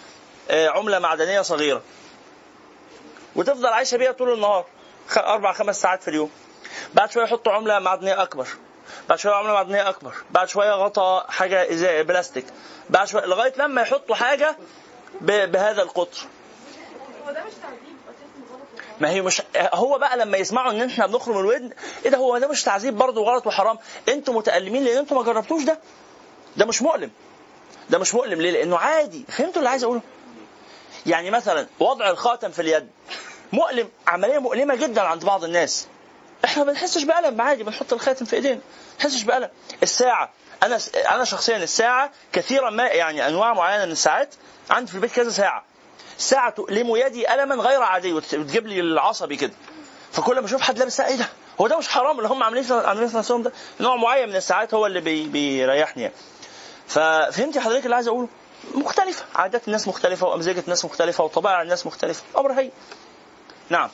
آه، عملة معدنية صغيرة. وتفضل عايشة بيها طول النهار أربع خمس ساعات في اليوم. بعد شوية يحطوا عملة معدنية أكبر. بعد شوية عمله معدنيه أكبر. بعد شوية غطا حاجة إزاء بلاستيك. بعد شوية لغاية لما يحطوا حاجة بهذا القطر. هو ده مش تعذيب ما هي مش هو بقى لما يسمعوا إن إحنا بنخرم الودن إيه ده؟ هو ده مش تعذيب برضه غلط وحرام؟ أنتوا متألمين لأن أنتوا ما جربتوش ده؟ ده مش مؤلم. ده مش مؤلم. ليه؟ لأنه عادي. فهمتوا اللي عايز أقوله؟ يعني مثلا وضع الخاتم في اليد. مؤلم. عملية مؤلمة جدا عند بعض الناس. إحنا ما بنحسش بألم عادي بنحط الخاتم في إيدينا. ما بنحسش بألم. الساعة أنا أنا شخصيا الساعة كثيرا ما يعني أنواع معينة من الساعات عندي في البيت كذا ساعة. ساعه تؤلم يدي الما غير عادي وتجيب لي العصبي كده. فكل ما أشوف حد لابس ساعة إيه ده؟ هو ده مش حرام اللي هم عاملين عاملين نفسهم ده؟ نوع معين من الساعات هو اللي بي بيريحني يعني. ففهمتي حضرتك اللي عايز أقوله؟ مختلفة. عادات الناس مختلفة وأمزجة الناس مختلفة وطبائع الناس مختلفة. أمر هي نعم.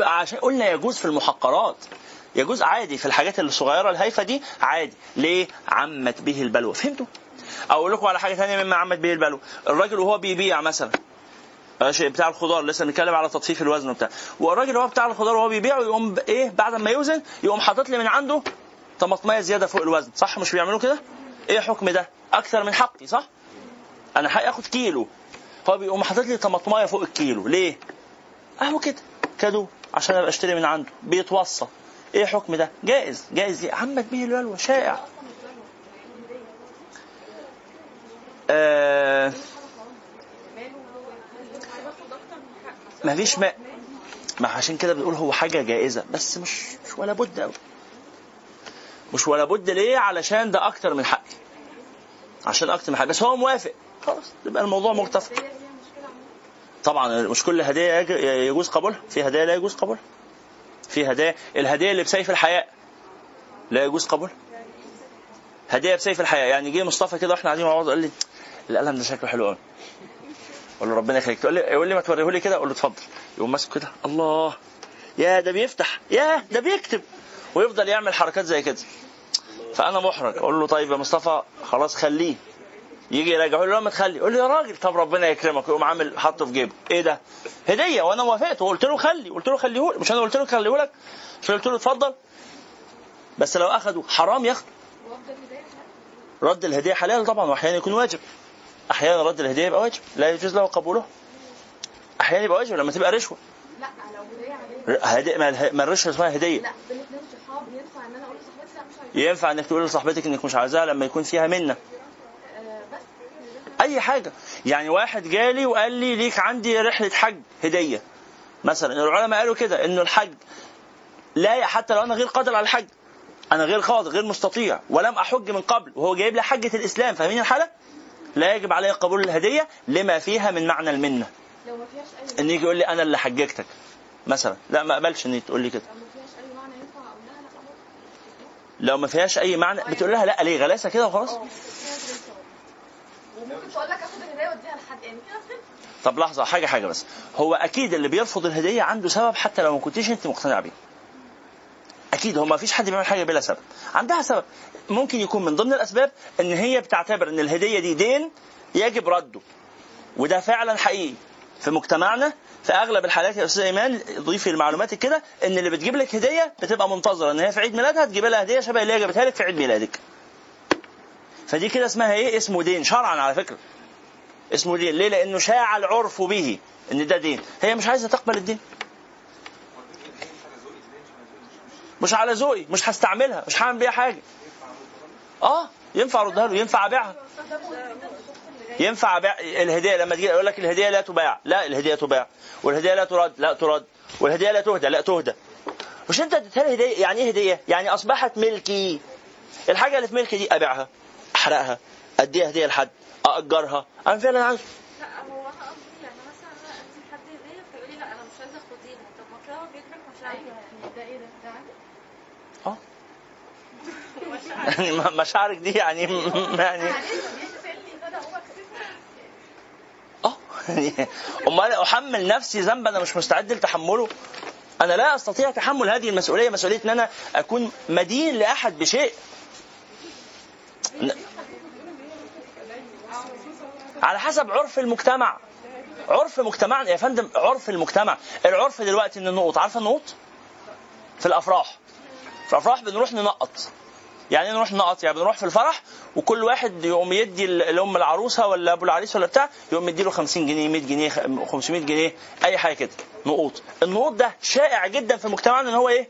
عشان قلنا يجوز في المحقرات. يجوز عادي في الحاجات الصغيره الهايفه دي عادي. ليه عمت به البلوى؟ فهمتوا؟ أقول لكم على حاجة ثانية مما عمت به البلوى. الراجل وهو بيبيع مثلا. بتاع الخضار. لسه بنتكلم على تطفيف الوزن وبتاع. والراجل وهو بتاع الخضار وهو بيبيعه يقوم إيه؟ بعد ما يوزن يقوم حاطط لي من عنده طماطميه زيادة فوق الوزن. صح؟ مش بيعملوا كده؟ إيه حكم ده؟ أكثر من حقي صح؟ أنا حقي اخد كيلو. هو بيقوم حاطط لي طماطميه فوق الكيلو. ليه؟ أهو كده. كادو عشان أبقى أشتري من عنده. بيتوصى إيه حكم ده؟ جائز. جائز. عمت به البلوى شائع. آه ما فيش ما ما عشان كده بنقول هو حاجة جائزة. بس مش مش ولا بد قوي مش ولا بد ليه؟ علشان ده أكتر من حقي. عشان أكتر من حقي. بس هو موافق. خلاص. يبقى الموضوع متفق. طبعا مش كل هديه يج- يجوز قبولها. في هدايا لا يجوز قبولها. في هدايا الهديه اللي بسيف الحياء لا يجوز قبولها. هديه بسيف الحياء يعني جه مصطفى كده وإحنا قاعدين مع بعض قال لي القلم ده شكله حلو قوي أقول له ربنا يخليك. تقول لي يقول لي ما توريه لي كده أقول له اتفضل. يقوم ماسك كده. الله يا ده بيفتح يا ده بيكتب. ويفضل يعمل حركات زي كده. فأنا محرج. أقول له طيب يا مصطفى خلاص خليه. يجي يراجع يقول له ما تخلي. يقول لي يا راجل طب ربنا يكرمك. يقوم عامل حاطه في جيبه. إيه ده؟ هدية. وأنا وافقت. وقلت له خلي. قلت له خليه مش أنا قلت له خليه لك. مش قلت له اتفضل. بس لو أخده حرام ياخده. رد الهدية حلال. طبعا. واحيانا يكون واجب. أحيانا رد الهدية يبقى واجب. لا يجوز له قبوله. أحيانا يبقى واجب لما تبقى رشوة. لا لو هدية هدية ما الرشوة اسمها هدية. لا بين اتنين صحاب ينفع إن أنا أقول لصاحبتي لا مش عايزاه ينفع إنك تقول لصاحبتك إنك مش عايزاها لما يكون فيها منة. أي حاجة. يعني واحد جالي وقال لي ليك عندي رحلة حج هدية. مثلا العلماء قالوا كده إنه الحج لا حتى لو أنا غير قادر على الحج أنا غير قادر غير مستطيع ولم أحج من قبل وهو جايب لي حجة الإسلام. فاهمين الحالة؟ لا يجب علي قبول الهدية لما فيها من معنى المنة. لو ما فيهاش أي إن يجي يقول لي أنا اللي حججتك. مثلا لا ما اقبلش إن تقول لي كده. لو ما فيهاش أي معنى بتقول لها لا ليه؟ غلاسة كده وخلاص آه فيها زي الثواب. وممكن تقول لك أخد الهدايا وأديها لحد يعني كده فهمت طب لحظة حاجة حاجة بس. هو أكيد اللي بيرفض الهدية عنده سبب حتى لو ما كنتيش أنت مقتنع بيه. أكيد هو ما فيش حد بيعمل حاجة بلا سبب. عندها سبب. ممكن يكون من ضمن الأسباب إن هي بتعتبر إن الهدية دي دين يجب رده. وده فعلا حقيقي. في مجتمعنا في أغلب الحالات يا أستاذ إيمان ضيفي لمعلوماتك كده إن اللي بتجيب لك هدية بتبقى منتظرة إن هي في عيد ميلادها تجيب لها هدية شبه اللي هي جابتها لك في عيد ميلادك. فدي كده اسمها إيه؟ اسمه دين شرعا على فكرة. اسمه دين. ليه؟ لأنه شاع العرف به إن ده دين. هي مش عايزة تقبل الدين. مش على ذوقي مش هستعملها مش هعمل بيها حاجة. آه ينفع اردها له ينفع أبيعها. ينفع أبيع. الهدية لما تجي يقول لك الهدية لا تباع. لا الهدية تباع. والهدية لا ترد لا ترد. والهدية لا تهدى لا تهدى. مش أنت اديتها هدية؟ يعني إيه هدية؟ يعني أصبحت ملكي. الحاجة اللي في ملكي دي أبيعها. أحرقها. أديها هدية لحد. أأجرها. أنا فعلا عايز لا هو أنا قصدي يعني مثلا أنا ادي حد هديه فيقول لي لا أنا مش عايزة خديها طب ما كده مشاعري يعني ده إيه ده؟ ده آه. يعني مشاعرك دي يعني يعني. آه. يعني أمال أحمل نفسي ذنب أنا مش مستعد لتحمله. أنا لا أستطيع تحمل هذه المسؤولية مسؤولية إن أنا أكون مدين لأحد بشيء. على حسب عرف المجتمع. عرف مجتمعنا يا فندم عرف المجتمع. العرف دلوقتي إن النقط عارفة النقط؟ في الأفراح. في الأفراح بنروح ننقط. يعني إيه نروح نقط يعني بنروح في الفرح وكل واحد يقوم يدي لام العروسة ولا أبو العريس ولا بتاع يقوم يدي له 50 جنيه 100 جنيه خ- 500 جنيه أي حاجة كده. نقوط. النقوط ده شائع جدا في مجتمعنا إن هو إيه؟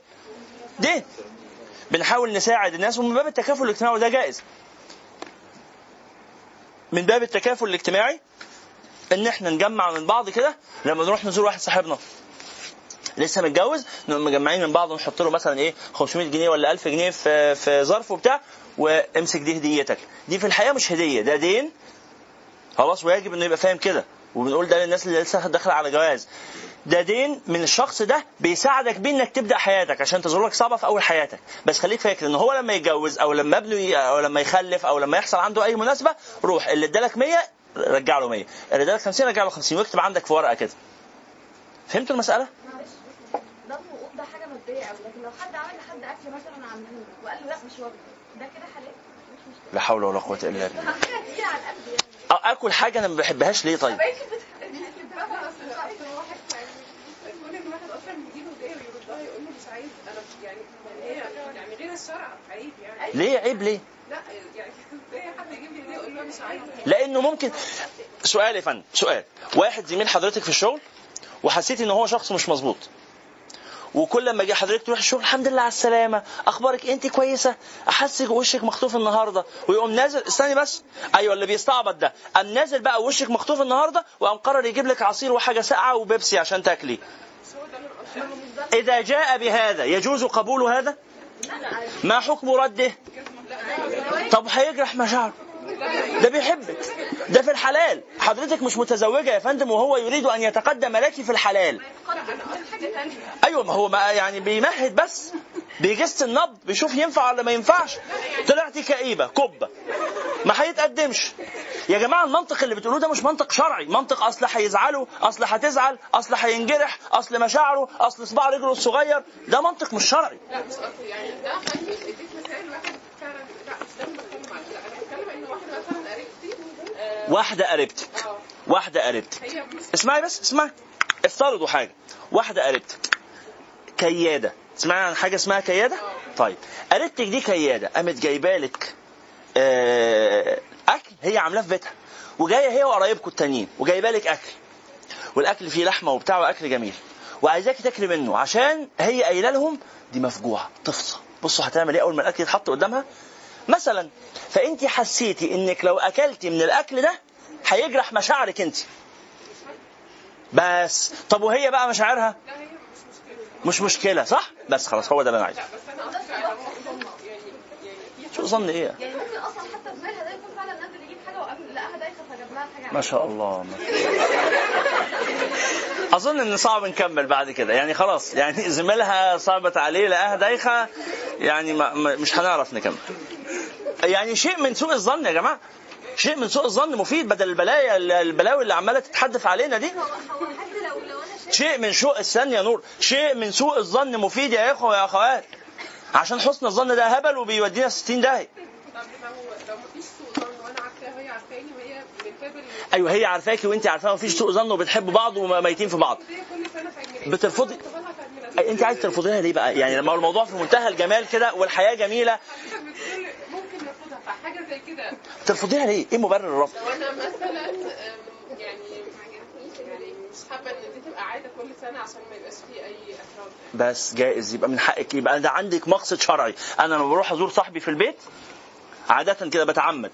دين. بنحاول نساعد الناس ومن باب التكافل الاجتماعي وده جائز. من باب التكافل الاجتماعي إن إحنا نجمع من بعض كده لما نروح نزور واحد صاحبنا. لسه متجوز نقوم مجمعين من بعض ونحط له مثلا إيه 500 جنيه ولا 1000 جنيه في في ظرف وبتاع وامسك دي هديتك. دي في الحقيقة مش هدية ده دين. خلاص ويجب إنه يبقى فاهم كده. وبنقول ده للناس اللي لسه داخلة على جواز. ده دين من الشخص ده بيساعدك بيه إنك تبدأ حياتك عشان تظهر صعبه في أول حياتك. بس خليك فاكر إن هو لما يتجوز أو لما ابنه أو لما يخلف أو لما يحصل عنده أي مناسبة روح اللي ادالك 100 رجع له 100 اللي ادالك 50 رجع له 50 واكتب عندك في ورقة كده. فهمتوا المسألة؟ معلش ده حاجة ماديه قوي لكن لو حد عمل لحد اكل مثلا وقال له لا مش ده كده لا حول ولا قوة إلا بالله. أكل حاجة أنا ما بحبهاش ليه طيب كل الواحد أصلا بيجيله هديه ويردها يقول له مش عايز أنا يعني هي يعني غير الشرع عيب يعني. ليه عيب ليه؟ لا يعني حد يجيب لي يقول له مش عايز لأنه ممكن سؤال يا فندم سؤال. واحد زميل حضرتك في الشغل وحسيت إن هو شخص مش مظبوط. وكل لما جه حضرتك تروح الشغل الحمد لله على السلامة. أخبارك أنت كويسة. أحسك وشك مخطوف النهارده. ويقوم نازل استني بس. أيوه اللي بيستعبط ده. قام نازل بقى وشك مخطوف النهارده وقام قرر يجيب لك عصير وحاجة ساقعة وبيبسي عشان تاكلي إذا جاء بهذا يجوز قبول هذا؟ ما حكم رده؟ طب هيجرح مشاعره ده بيحبك. ده في الحلال. حضرتك مش متزوجة يا فندم وهو يريد أن يتقدم لك في الحلال. أيوة ما هو ما يعني بيمهد بس. بيجس النبض بيشوف ينفع ولا ما ينفعش. طلعتي كئيبة كبة ما هيتقدمش. يا جماعة المنطق اللي بتقولوه ده مش منطق شرعي. منطق أصل هيزعلوا أصل هتزعل أصل هينجرح أصل مشاعره أصل صباع رجله الصغير. ده منطق مش شرعي. لا قصدي يعني ده حل اديت مثال واحد فعلا لا مش ده اللي بتكلم عليه لا أنا بتكلم ان واحدة مثلا قريبتي واحدة قريبتك. واحدة قريبتك. اسمعي بس اسمعي. افترضوا حاجة. واحدة قريبتك. كيادة. تسمعي عن حاجة اسمها كيادة؟ طيب. قريبتك دي كيادة. قامت جايبة لك آه، أكل هي عاملاه في بيتها. وجاية هي وقرايبكم التانيين. وجايبة لك أكل. والأكل فيه لحمة وبتاع وأكل جميل. وعايزاكي تاكلي منه. عشان هي قايلة لهم دي مفجوعة. تفصى بصوا هتعمل إيه أول ما الأكل يتحط قدامها؟ مثلا فأنت حسيتي إنك لو أكلتي من الأكل ده هيجرح مشاعرك أنت. بس طب وهي بقى مشاعرها؟ مش مشكلة مش مشكله صح؟ بس خلاص هو ده اللي أنا عايزه. شو ظن إيه؟ يعني ممكن أصلا حتى في بالها ده يكون فعلا نازل يجيب حاجة وقبل لقاها دايخه فجاب لها حاجة. ما شاء الله ما أظن إن صعب نكمل بعد كده. يعني خلاص يعني زميلها صعبت عليه لقاها دايخه يعني ما مش هنعرف نكمل. يعني شيء من سوء الظن يا جماعة. شيء من سوء الظن مفيد بدل البلايا البلاوي اللي عمالة تتحدث علينا دي. شيء من سوء الثانية نور. شيء من سوء الظن مفيد يا إخوة يا أخوات. عشان حسن الظن ده هبل وبيودينا 60 داهية. طب لو لو مفيش سوء ظن وأنا عارفاها وهي عارفاني وهي من باب ال- أيوه هي عارفاكي وانت عارفاها. مفيش سوء ظن وبتحبوا بعض وميتين في بعض. بترفضي. انت عايز ترفضيها ليه بقى؟ يعني لما الموضوع في منتهى الجمال كده والحياة جميلة. فحاجه زي كده. ترفضيها ليه؟ إيه مبرر الرفض؟ لو أنا مثلا يعني يعني مش حابة إن دي تبقى عادة كل سنة عشان ما يبقاش فيه أي احراج بس جائز. يبقى من حقك يبقى ده عندك مقصد شرعي. أنا لما بروح أزور صاحبي في البيت عادة كده بتعمد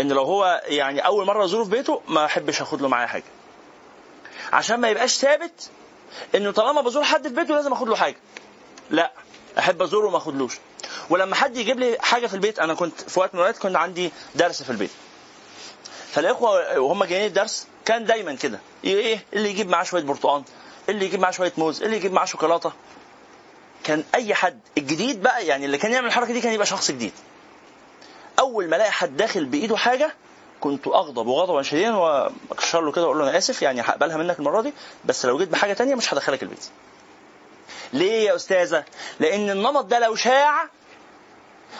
إن لو هو يعني أول مرة أزوره في بيته ما أحبش أخد له معايا حاجة. عشان ما يبقاش ثابت إنه طالما بزور حد في بيته لازم أخد له حاجة. لا أحب أزوره وما أخدلوش. ولما حد يجيب لي حاجة في البيت أنا كنت في وقت من الأوقات كنت عندي درس في البيت. فالإخوة وهم جايين الدرس كان دايما كده. إيه اللي يجيب معاه شوية برتقال اللي يجيب معاه شوية موز اللي يجيب معاه شوكولاتة. كان أي حد الجديد بقى يعني اللي كان يعمل الحركة دي كان يبقى شخص جديد. أول ما ألاقي حد داخل بإيده حاجة كنت أغضب غضبا شديدا وأكشر له كده وأقول له أنا آسف يعني هقبلها منك المرة دي بس لو جيت بحاجة تانية مش هدخلك البيت. ليه يا أستاذة؟ لأن النمط ده لو شاع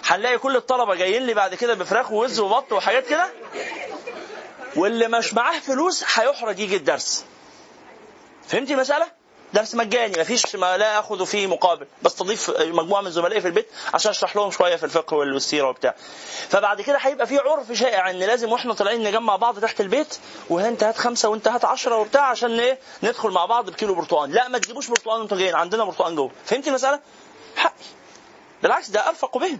هنلاقي كل الطلبة جايين لي بعد كده بفراخ ووز وبط وحاجات كده؟ واللي مش معاه فلوس هيحرج يجي الدرس. فهمتي المساله درس مجاني مفيش ما لا أخذ فيه مقابل. بستضيف مجموعة من زملائي في البيت عشان أشرح لهم شوية في الفقه والسيرة وبتاع. فبعد كده هيبقى في عرف شائع إن لازم وإحنا طالعين نجمع بعض تحت البيت وانت هات خمسة وانت هات عشرة وبتاع عشان إيه؟ ندخل مع بعض بكيلو برتقال. لا ما تجيبوش برتقال وأنتوا جايين عندنا برتقال جوه. فهمتي المساله حقي. بالعكس ده أرفق بهم.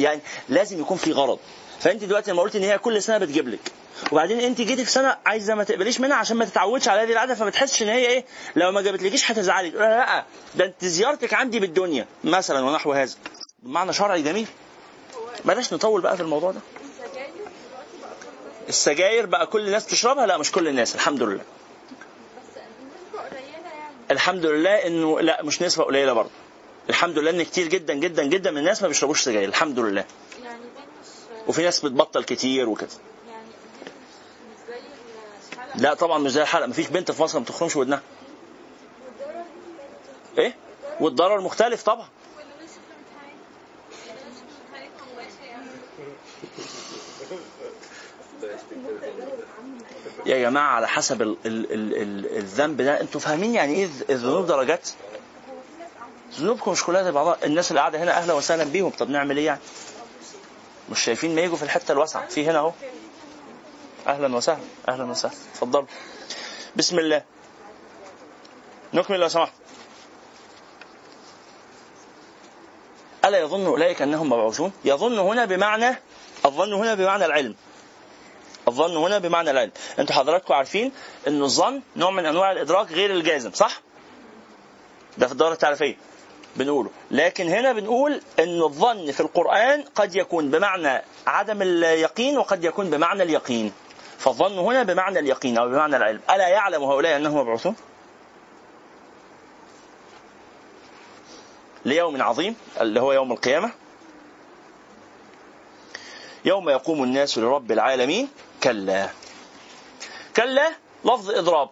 يعني لازم يكون في غرض. فأنت دلوقتي لما قلت إن هي كل سنة بتجيب لك وبعدين أنت جيتي في سنة عايزة ما تقبليش منها عشان ما تتعودش على هذه العاده فما تحسش إن هي إيه؟ لو ما جابتلكيش هتزعلي تقول لا ده أنت زيارتك عندي بالدنيا مثلا ونحو هذا. بمعنى شرعي جميل. بلاش نطول بقى في الموضوع ده. السجاير بقى كل الناس تشربها لا مش كل الناس الحمد لله. يعني. الحمد لله إنه لا مش نسبة قليلة برضه. الحمد لله إن كتير جدا جدا جدا من الناس ما بيشربوش سجاير. الحمد لله. يعني وفي ناس بتبطل كتير وكده. يعني لا طبعا مش زي الحلقة مفيش بنت في مصر ما بتخرمش ودنها. إيه؟ والضرر مختلف طبعا. يا جماعة على حسب ال ال ال ال الذنب ده أنتوا فاهمين يعني إيه الذنوب درجات؟ ذنوبكم مش كلها بعضها الناس اللي قاعدة هنا أهلا وسهلا بيهم. طب نعمل إيه يعني؟ مش شايفين ما يجوا في الحتة الواسعة. في هنا أهو. أهلا وسهلا. أهلا وسهلا. اتفضلوا. بسم الله. نكمل لو سمحت. ألا يظن أولئك أنهم مبعوثون؟ يظن هنا بمعنى الظن هنا بمعنى العلم. الظن هنا بمعنى العلم. أنتوا حضراتكم عارفين إن الظن نوع من أنواع الإدراك غير الجازم صح؟ ده في الدورة التعريفية. بنقوله. لكن هنا بنقول إن الظن في القرآن قد يكون بمعنى عدم اليقين وقد يكون بمعنى اليقين. فالظن هنا بمعنى اليقين أو بمعنى العلم. ألا يعلم هؤلاء أنهم مبعوثون؟ ليوم عظيم اللي هو يوم القيامة. يوم يقوم الناس لرب العالمين. كلا. كلا لفظ إضراب.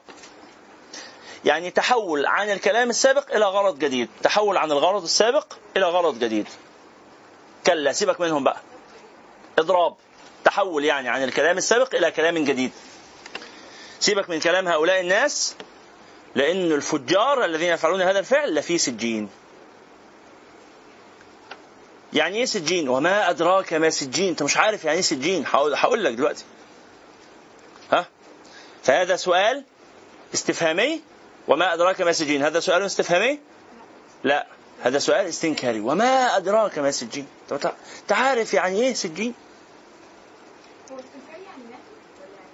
يعني تحول عن الكلام السابق إلى غرض جديد. تحول عن الغرض السابق إلى غرض جديد. كلا سيبك منهم بقى. إضراب. تحول يعني عن الكلام السابق إلى كلام جديد. سيبك من كلام هؤلاء الناس لأن الفجار الذين يفعلون هذا الفعل لفي سجين. يعني إيه سجين؟ وما أدراك ما سجين؟ أنت مش عارف يعني إيه سجين؟ هقول لك دلوقتي. ها؟ فهذا سؤال استفهامي وما أدراك ما سجين. هذا سؤال استفهامي؟ لا. هذا سؤال استنكاري. وما أدراك ما سجين. طب تع- انت عارف يعني إيه سجين؟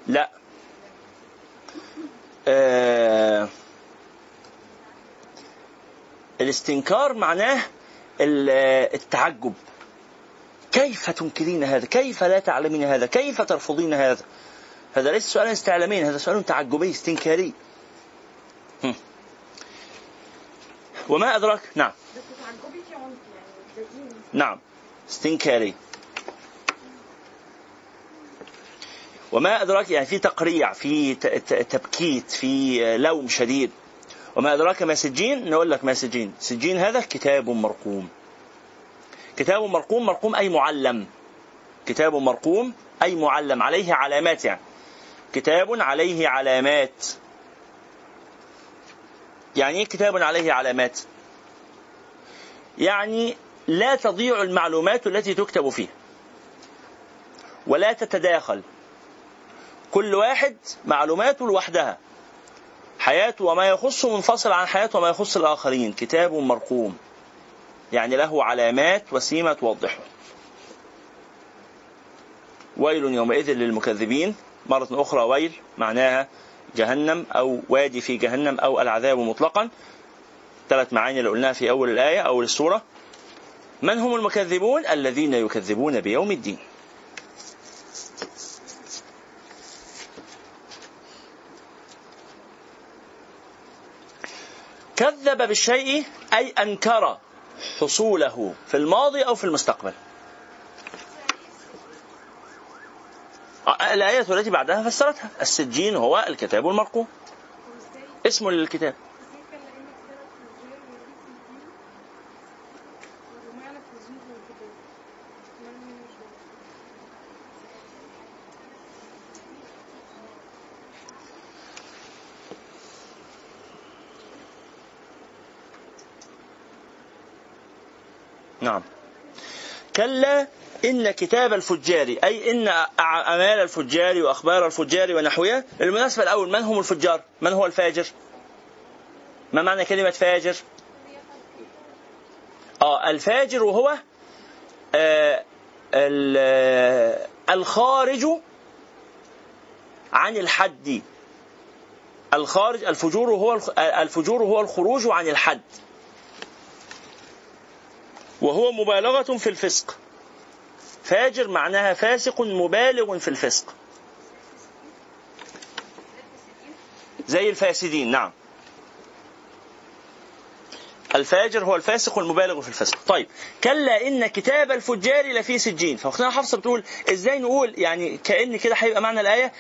لا. آه الاستنكار معناه ال- التعجب. كيف تنكرين هذا؟ كيف لا تعلمين هذا؟ كيف ترفضين هذا؟ هذا ليس سؤالا استعلاميا هذا سؤال تعجبي استنكاري هم. وما أدراك؟ نعم. نعم. استنكاري وما أدراك؟ يعني في تقريع في تبكيت في لوم شديد. وما أدراك ما سجين؟ نقول لك ما سجين. سجين هذا كتاب مرقوم. كتاب مرقوم مرقوم أي معلم. كتاب مرقوم أي معلم. عليه علامات يعني. كتاب عليه علامات. يعني إيه كتاب عليه علامات؟ يعني لا تضيع المعلومات التي تكتب فيه. ولا تتداخل. كل واحد معلوماته لوحدها. حياته وما يخص منفصل عن حياته وما يخص الآخرين. كتاب مرقوم. يعني له علامات وسيمة توضحه. ويل يومئذ للمكذبين. مرة أخرى ويل معناها جهنم أو وادي في جهنم أو العذاب مطلقا. ثلاث معاني اللي قلناها في أول الآية أول السورة. من هم المكذبون؟ الذين يكذبون بيوم الدين. كذب بالشيء أي أنكر حصوله في الماضي أو في المستقبل. الآية التي بعدها فسرتها. السجين هو الكتاب المرقوم. اسم للكتاب. نعم. كلا إن كتاب الفجار أي إن أعمال الفجار وأخبار الفجار ونحوها بالمناسبة الأول من هم الفجار؟ من هو الفاجر؟ ما معنى كلمة فاجر؟ آه الفاجر وهو آه ال- آه، الخارج عن الحد. الخارج الفجور هو آه، الفجور هو الخروج عن الحد. وهو مبالغة في الفسق. فاجر معناها فاسق مبالغ في الفسق. زي الفاسدين نعم. الفاجر هو الفاسق والمبالغ في الفسق. طيب كلا إن كتاب الفجار لفي سجين. فأختنا حفصة بتقول إزاي نقول يعني كأن كده هيبقى معنى الآية؟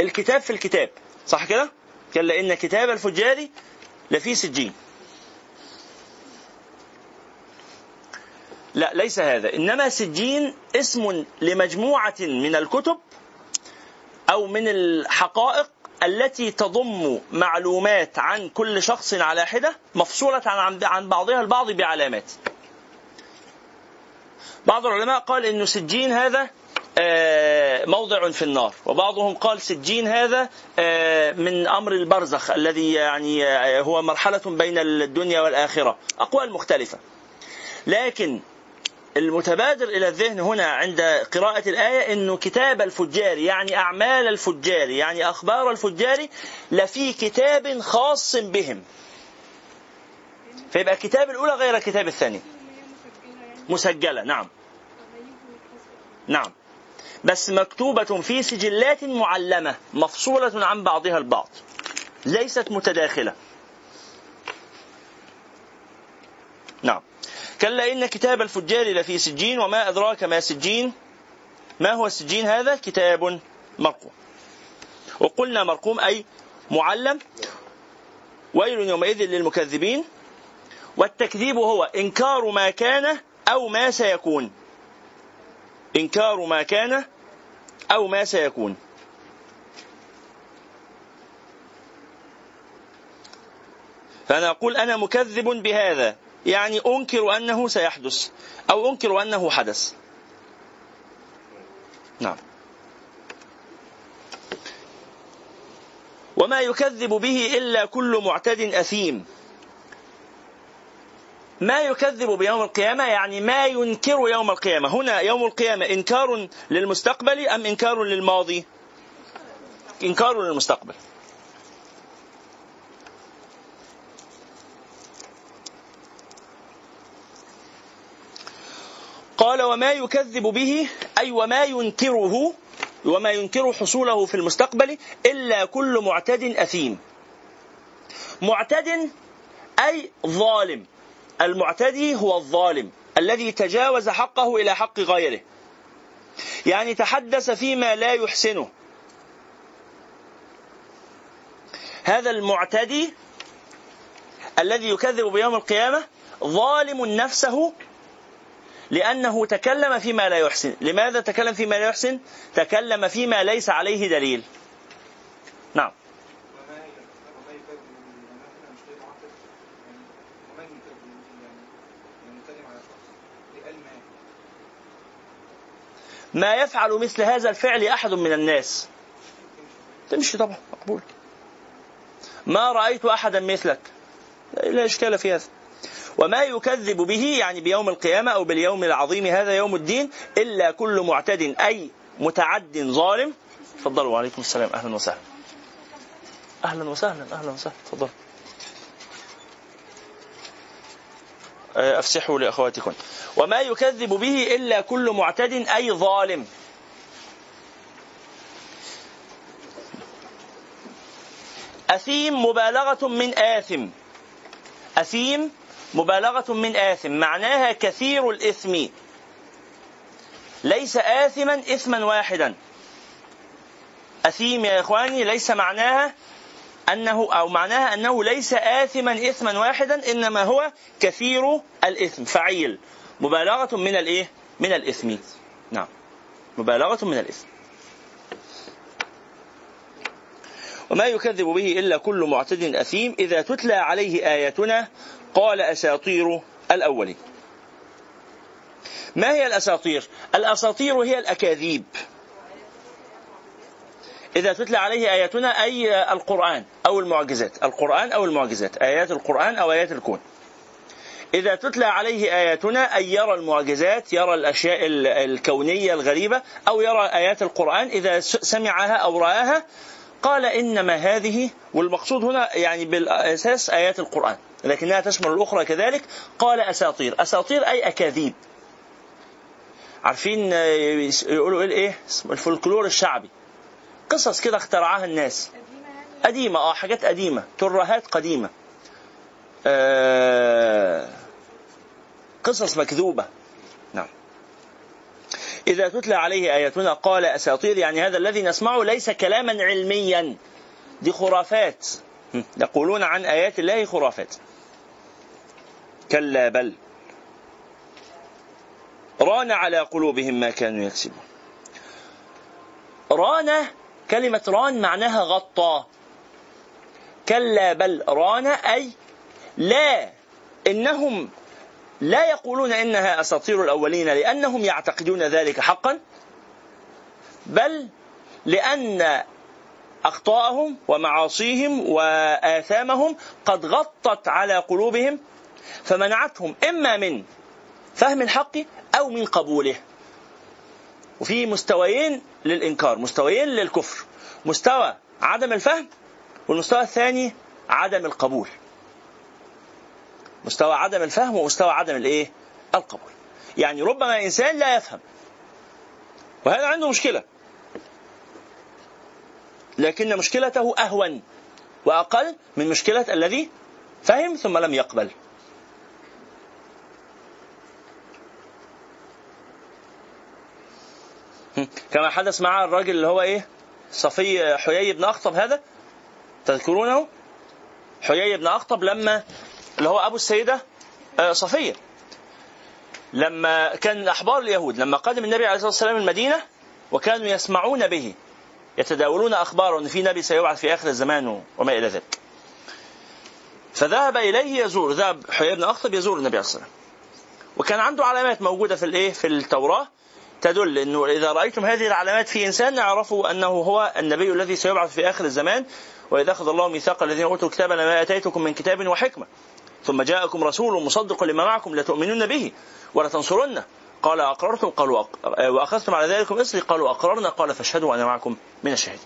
الكتاب في الكتاب صح كده؟ كلا إن كتاب الفجار لفي سجين. لا ليس هذا. إنما سجين اسم لمجموعة من الكتب أو من الحقائق التي تضم معلومات عن كل شخص على حدة مفصولة عن عن بعضها البعض بعلامات. بعض العلماء قال إنه سجين هذا آه، موضع في النار. وبعضهم قال سجين هذا آه، من أمر البرزخ الذي يعني آه، هو مرحلة بين الدنيا والآخرة. أقوال مختلفة. لكن المتبادر إلى الذهن هنا عند قراءة الآية انه كتاب الفجار يعني أعمال الفجار يعني أخبار الفجار لفي كتاب خاص بهم. فيبقى الكتاب الأولى غير الكتاب الثاني. مسجلة نعم. نعم. بس مكتوبة في سجلات معلمة مفصولة عن بعضها البعض. ليست متداخلة. نعم. كلا إن كتاب الفجار لفي سجين وما أدراك ما سجين. ما هو السجين هذا؟ كتاب مرقوم. وقلنا مرقوم أي معلم. ويل يومئذ للمكذبين. والتكذيب هو إنكار ما كان أو ما سيكون. إنكار ما كان أو ما سيكون. فأنا أقول أنا مكذب بهذا. يعني أنكر أنه سيحدث أو أنكر أنه حدث. نعم. وما يكذب به إلا كل معتد أثيم. ما يكذب بيوم القيامة يعني ما ينكر يوم القيامة. هنا يوم القيامة إنكار للمستقبل أم إنكار للماضي؟ إنكار للمستقبل. قال وما يكذب به أي وما ينكره وما ينكر حصوله في المستقبل إلا كل معتد أثيم. معتد أي ظالم. المعتدي هو الظالم الذي تجاوز حقه إلى حق غيره. يعني تحدث فيما لا يحسنه. هذا المعتدي الذي يكذب بيوم القيامة ظالم نفسه لأنه تكلم فيما لا يحسن. لماذا تكلم فيما لا يحسن؟ تكلم فيما ليس عليه دليل. نعم. ما يفعل مثل هذا الفعل أحد من الناس. تمشي طبعا. مقبول. ما رأيت أحدا مثلك. لا إشكال في هذا. وما يكذب به يعني بيوم القيامة أو باليوم العظيم هذا يوم الدين إلا كل معتد أي متعد ظالم. تفضلوا. وعليكم السلام. أهلا وسهلا. أهلا وسهلا. أهلا وسهلا. تفضلوا أفسحوا لأخواتكم. وما يكذب به إلا كل معتد أي ظالم. أثيم مبالغة من آثم. أثيم مبالغة من آثم معناها كثير الإثم. ليس آثما إثما واحدا. أثيم يا إخواني ليس معناها أنه أو معناها أنه ليس آثما إثما واحدا إنما هو كثير الإثم فعيل. مبالغة من الإيه؟ من الإثم. نعم. مبالغة من الإثم. وما يكذب به إلا كل معتد أثيم إذا تتلى عليه آياتنا قال أساطير الأولين. ما هي الأساطير؟ الأساطير هي الأكاذيب. إذا تتلى عليه آياتنا أي القرآن أو المعجزات. القرآن أو المعجزات. آيات القرآن أو آيات الكون. إذا تتلى عليه آياتنا أي يرى المعجزات يرى الأشياء ال- الكونية الغريبة أو يرى آيات القرآن إذا سمعها أو رآها قال إنما هذه والمقصود هنا يعني بالأساس آيات القرآن لكنها تشمل الأخرى كذلك قال أساطير. أساطير أي أكاذيب. عارفين يقولوا اسمه الفولكلور الشعبي. قصص كده اخترعها الناس. قديمة آه حاجات قديمة ترهات قديمة. آه قصص مكذوبة. إذا تتلى عليه آياتنا قال أساطير يعني هذا الذي نسمعه ليس كلاما علميا. دي خرافات. يقولون عن آيات الله خرافات. كلا بل. ران على قلوبهم ما كانوا يكسبون. ران كلمة ران معناها غطى. كلا بل. ران أي لا. إنهم لا يقولون إنها أساطير الأولين لأنهم يعتقدون ذلك حقا بل لأن أخطاءهم ومعاصيهم وآثامهم قد غطت على قلوبهم فمنعتهم إما من فهم الحق أو من قبوله. وفي مستويين للإنكار مستويين للكفر مستوى عدم الفهم والمستوى الثاني عدم القبول. مستوى عدم الفهم ومستوى عدم الايه؟ القبول. يعني ربما إنسان لا يفهم. وهذا عنده مشكلة. لكن مشكلته أهون وأقل من مشكلة الذي فهم ثم لم يقبل. كما حدث مع الراجل اللي هو إيه؟ صفي حيي بن أخطب هذا. تذكرونه؟ حيي بن أخطب لما اللي هو أبو السيدة آه، صفية. لما كان أحبار اليهود لما قدم النبي عليه الصلاة والسلام المدينة وكانوا يسمعون به يتداولون اخباره إن في نبي سيبعث في آخر الزمان وما إلى ذلك. فذهب إليه يزور ذهب حيي بن أخطب يزور النبي عليه الصلاة والسلام. وكان عنده علامات موجودة في الإيه؟ في التوراة تدل إنه إذا رأيتم هذه العلامات في إنسان اعرفوا أنه هو النبي الذي سيبعث في آخر الزمان. وإذا أخذ الله ميثاق الذين أوتوا الكتاب لما آتيتكم من كتاب وحكمة. ثم جاءكم رسول مصدق لما معكم لتؤمنن به ولتنصرنه. قال أقررتم؟ قالوا أق... وأخذتم على ذلكم اصري قالوا أقررنا. قال فاشهدوا وأنا معكم من الشهيد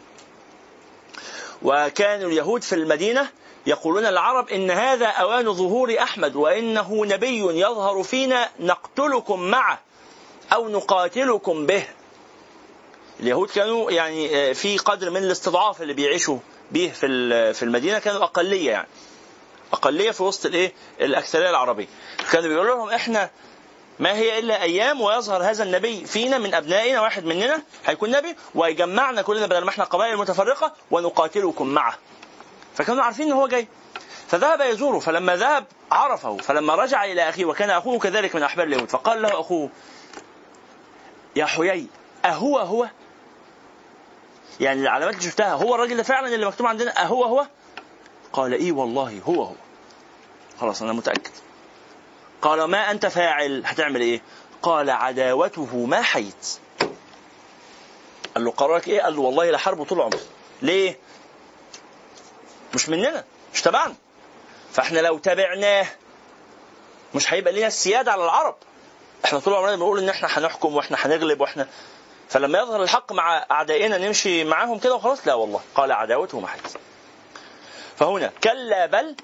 وكان اليهود في المدينة يقولون العرب إن هذا أوان ظهور أحمد وإنه نبي يظهر فينا نقتلكم معه أو نقاتلكم به. اليهود كانوا يعني في قدر من الاستضعاف اللي بيعيشوا به في في المدينة كانوا أقلية يعني. أقلية في وسط الإيه؟ الأكثرية العربية. كانوا بيقولوا لهم إحنا ما هي إلا أيام ويظهر هذا النبي فينا من أبنائنا واحد مننا هيكون نبي ويجمعنا كلنا بدل ما إحنا قبائل متفرقة ونقاتلكم معه. فكانوا عارفين إن هو جاي. فذهب يزوره. فلما ذهب عرفه. فلما رجع إلى أخيه وكان أخوه كذلك من أحبار اليهود. فقال له أخوه يا حيي أهو هو؟ يعني العلامات اللي شفتها هو الراجل ده فعلا اللي مكتوب عندنا أهو هو؟ قال إيه والله هو هو. خلاص أنا متأكد. قال ما أنت فاعل؟ هتعمل إيه؟ قال عداوته ما حيت. قال له قرارك إيه؟ قال له والله لحربه طول عمري ليه؟ مش مننا مش تبعنا. فإحنا لو تبعناه مش هيبقى لنا السيادة على العرب. إحنا طول عمرنا بنقول إن إحنا هنحكم وإحنا هنغلب وإحنا فلما يظهر الحق مع أعدائنا نمشي معاهم كده وخلاص؟ لا والله. قال عداوته ما حيت. فهنا كلا بل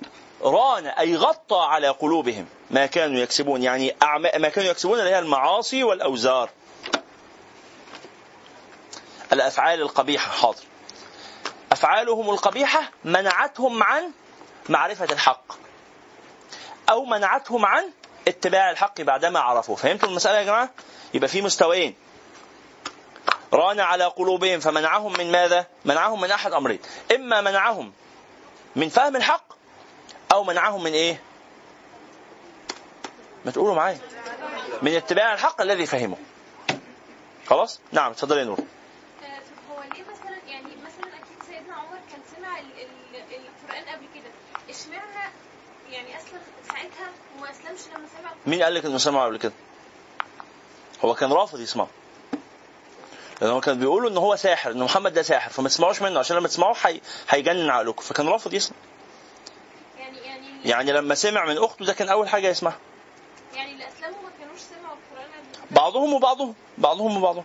ران أي غطى على قلوبهم. ما كانوا يكسبون يعني ما كانوا يكسبون اللي هي المعاصي والأوزار. الأفعال القبيحة حاضر. أفعالهم القبيحة منعتهم عن معرفة الحق أو منعتهم عن اتباع الحق بعدما عرفوه. فهمتوا المسألة يا جماعة؟ يبقى في مستويين. ران على قلوبهم فمنعهم من ماذا؟ منعهم من أحد أمرين. إما منعهم من فهم الحق أو منعهم من إيه؟ ما تقولوا معايا. من اتباع الحق الذي فهمه. خلاص؟ نعم اتفضلي يا نور. آه، هو ليه مثلا يعني مثلا أكيد سيدنا عمر كان سمع ال ال القرآن قبل كده. اشمعنى يعني اسلم ساعتها وما أسلمش لما سمع مين قال لك إنه سمعه قبل كده؟ هو كان رافض يسمعه. كانوا هو كان بيقولوا إن هو ساحر إن محمد ده ساحر فما تسمعوش منه عشان لما تسمعوه حي... هيجنن عقلكم. فكان رافض يسمع. يعني يعني يعني لما سمع من أخته ده كان أول حاجة يسمعها. يعني اللي اسلموا ما كانوش سمعوا القرآن بعضهم وبعضهم بعضهم وبعضهم.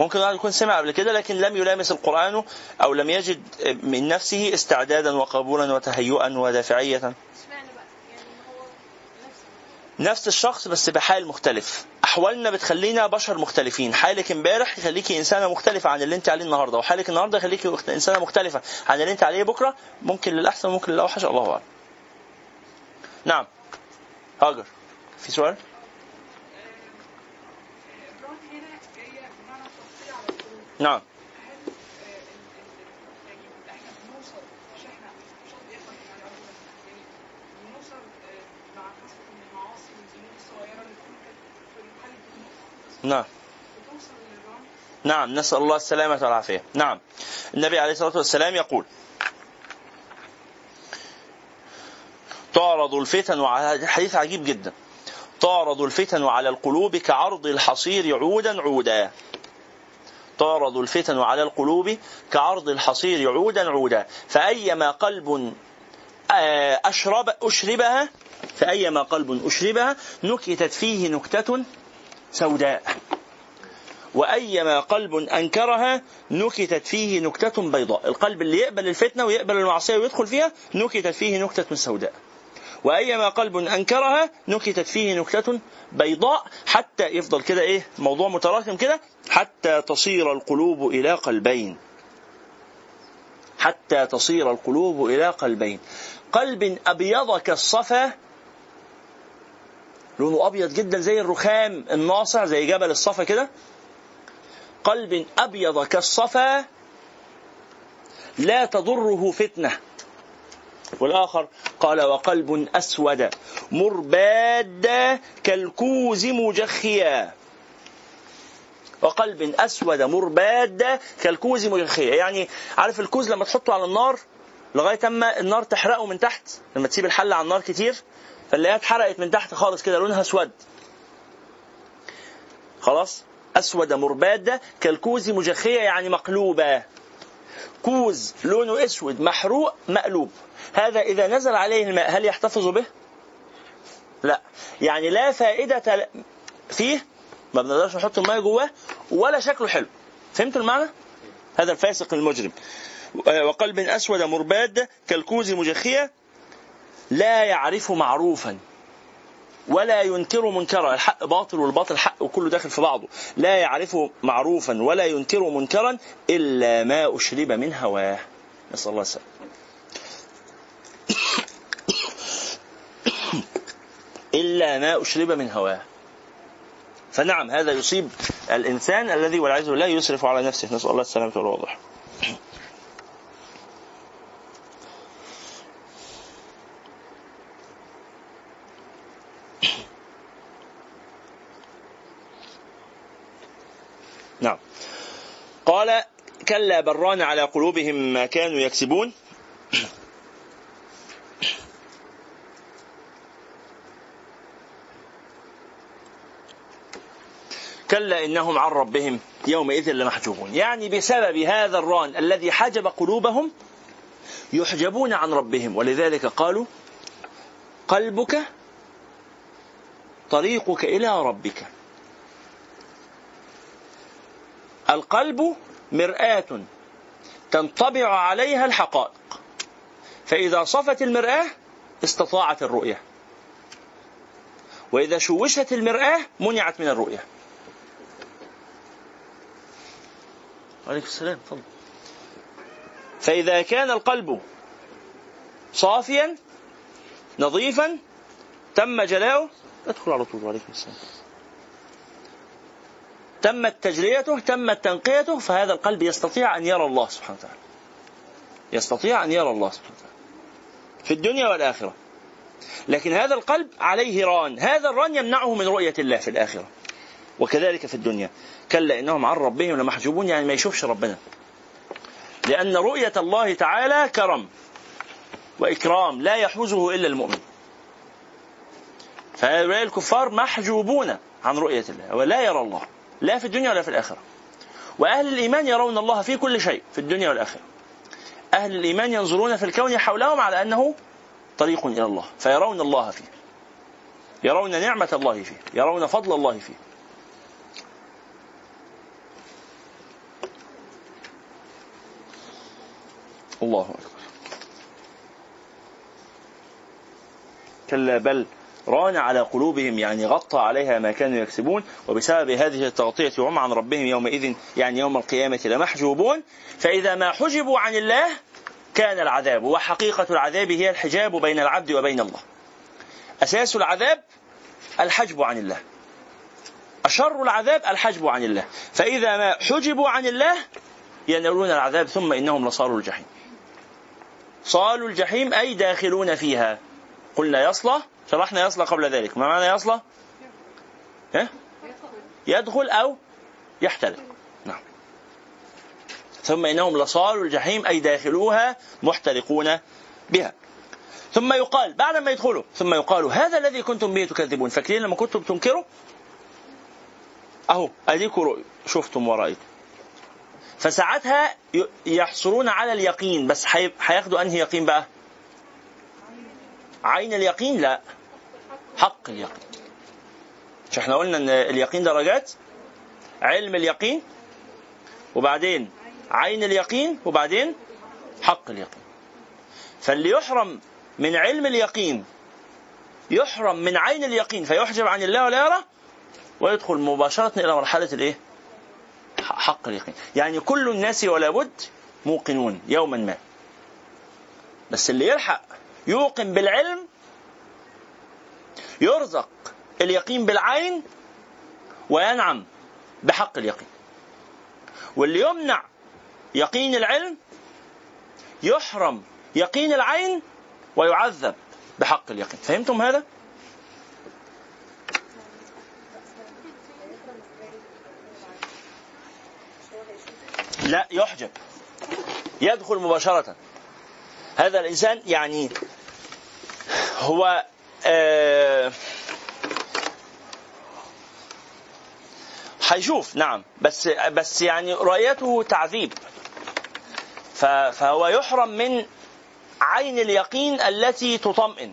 ممكن واحد يكون سمع قبل كده لكن لم يلامس القرآن أو لم يجد من نفسه استعدادا وقبولا وتهيئا ودافعية. نفس الشخص بس بحال مختلف. أحوالنا بتخلينا بشر مختلفين. حالك امبارح يخليكي إنسانة مختلفة عن اللي انت عليه النهارده وحالك النهارده يخليكي إنسانة مختلفة عن اللي انت عليه بكرة ممكن للأحسن وممكن للأوحش. الله اعلم نعم. هاجر. في سؤال؟ نعم هل آه، ال- ال- يعني إحنا بنوصل مش إحنا مش قصدي اخوان يعني عموما يعني بنوصل آه، مع كثره من المعاصي والذنوب الصغيره اللي تكون كانت في محل الدين نعم. نعم نسأل الله السلامة والعافية. نعم. النبي عليه الصلاة والسلام يقول تعرض الفتن وعلى حديث عجيب جدا. تعرض الفتن على القلوب كعرض الحصير عودا عودا تعرض الفتن على القلوب كعرض الحصير عودا عودا فأيما قلب آه، أشرب أشربها. فأيما قلب أشربها نكتت فيه نكتة سوداء. وأيما قلب أنكرها نكتت فيه نكتة بيضاء. القلب اللي يقبل الفتنة ويقبل المعصية ويدخل فيها نكتت فيه نكتة سوداء. وأيما قلب أنكرها نكتت فيه نكتة بيضاء. حتى يفضل كده إيه؟ موضوع متراكم كده. حتى تصير القلوب إلى قلبين. حتى تصير القلوب إلى قلبين. قلب أبيض كالصفا لونه أبيض جدا زي الرخام الناصع زي جبل الصفا كده. قلب أبيض كالصفا لا تضره فتنة. والآخر قال وقلب أسود مرباد كالكوز مجخيا. وقلب أسود مرباد كالكوز مجخيا. يعني عارف الكوز لما تحطه على النار لغاية أما النار تحرقه من تحت لما تسيب الحلة على النار كتير فنلاقيها اتحرقت من تحت خالص كده لونها أسود. خلاص؟ أسود مربادا كالكوز مجخية يعني مقلوبة. كوز لونه أسود محروق مقلوب. هذا إذا نزل عليه الماء هل يحتفظ به؟ لا. يعني لا فائدة فيه ما بنقدرش نحط الماء جواه ولا شكله حلو. فهمتوا المعنى؟ هذا الفاسق المجرم. وقلب أسود مرباد كالكوز مجخية لا يعرف معروفا ولا ينكر منكرا. الحق باطل والباطل حق وكله داخل في بعضه. لا يعرف معروفا ولا ينكر منكرا إلا ما أشرب من هواه. نسأل الله السلامة. إلا ما أشرب من هواه. فنعم هذا يصيب الإنسان الذي والعياذ بالله يسرف على نفسه. نسأل الله السلامة والواضح نعم كلا بران على قلوبهم ما كانوا يكسبون. كلا إنهم عن ربهم يومئذ لمحجوبون. يعني بسبب هذا الران الذي حجب قلوبهم يحجبون عن ربهم. ولذلك قالوا قلبك طريقك إلى ربك. القلب مرآة تنطبع عليها الحقائق. فإذا صفت المرآة استطاعت الرؤية. وإذا شوشت المرآة منعت من الرؤية. عليكم السلام تفضل. فإذا كان القلب صافيا نظيفا تم جلاؤه ادخل على طول. وعليكم السلام. تمت تجليته تمت تنقيته فهذا القلب يستطيع أن يرى الله سبحانه وتعالى. يستطيع أن يرى الله سبحانه وتعالى. في الدنيا والآخرة. لكن هذا القلب عليه ران. هذا الران يمنعه من رؤية الله في الآخرة. وكذلك في الدنيا. كلا إنهم عن ربهم لمحجوبون يعني ما يشوفش ربنا. لأن رؤية الله تعالى كرم وإكرام لا يحوزه إلا المؤمن. فهؤلاء الكفار محجوبون عن رؤية الله ولا يرى الله. لا في الدنيا ولا في الآخرة. وأهل الإيمان يرون الله في كل شيء في الدنيا والآخرة. أهل الإيمان ينظرون في الكون حولهم على أنه طريق إلى الله فيرون الله فيه. يرون نعمة الله فيه يرون فضل الله فيه. الله أكبر. كلا بل ران على قلوبهم يعني غطى عليها ما كانوا يكسبون وبسبب هذه التغطية وهم عن ربهم يومئذ يعني يوم القيامة لمحجوبون. فإذا ما حجبوا عن الله كان العذاب وحقيقة العذاب هي الحجاب بين العبد وبين الله. أساس العذاب الحجب عن الله. أشر العذاب الحجب عن الله. فإذا ما حجبوا عن الله ينالون العذاب ثم إنهم لصالوا الجحيم. صالوا الجحيم أي داخلون فيها. قلنا يصلى شرحنا يصلى قبل ذلك. ما معنى يصلى؟ يدخل أو يحتل نعم. ثم إنهم لصالوا الجحيم أي داخلوها محترقون بها. ثم يقال بعد ما يدخلوا ثم يقال هذا الذي كنتم به تكذبون. فاكرين لما كنتم تنكروا؟ أهو اديكم شفتم ورأيتم فساعتها يحصلون على اليقين. بس هياخدوا أنهي يقين بقى؟ عين اليقين؟ لا. حق اليقين. مش إحنا قلنا إن اليقين درجات علم اليقين وبعدين عين اليقين وبعدين حق اليقين. فاللي يحرم من علم اليقين يحرم من عين اليقين فيحجب عن الله ولا يرى ويدخل مباشرة إلى مرحلة الإيه؟ حق اليقين. يعني كل الناس ولا بد موقنون يوما ما. بس اللي يلحق يوقن بالعلم يرزق اليقين بالعين وينعم بحق اليقين. واللي يمنع يقين العلم يحرم يقين العين ويعذب بحق اليقين. فهمتم هذا؟ لا يحجب. يدخل مباشرة. هذا الإنسان يعني هو آه هيشوف نعم. بس بس يعني رؤيته تعذيب. فهو يحرم من عين اليقين التي تطمئن.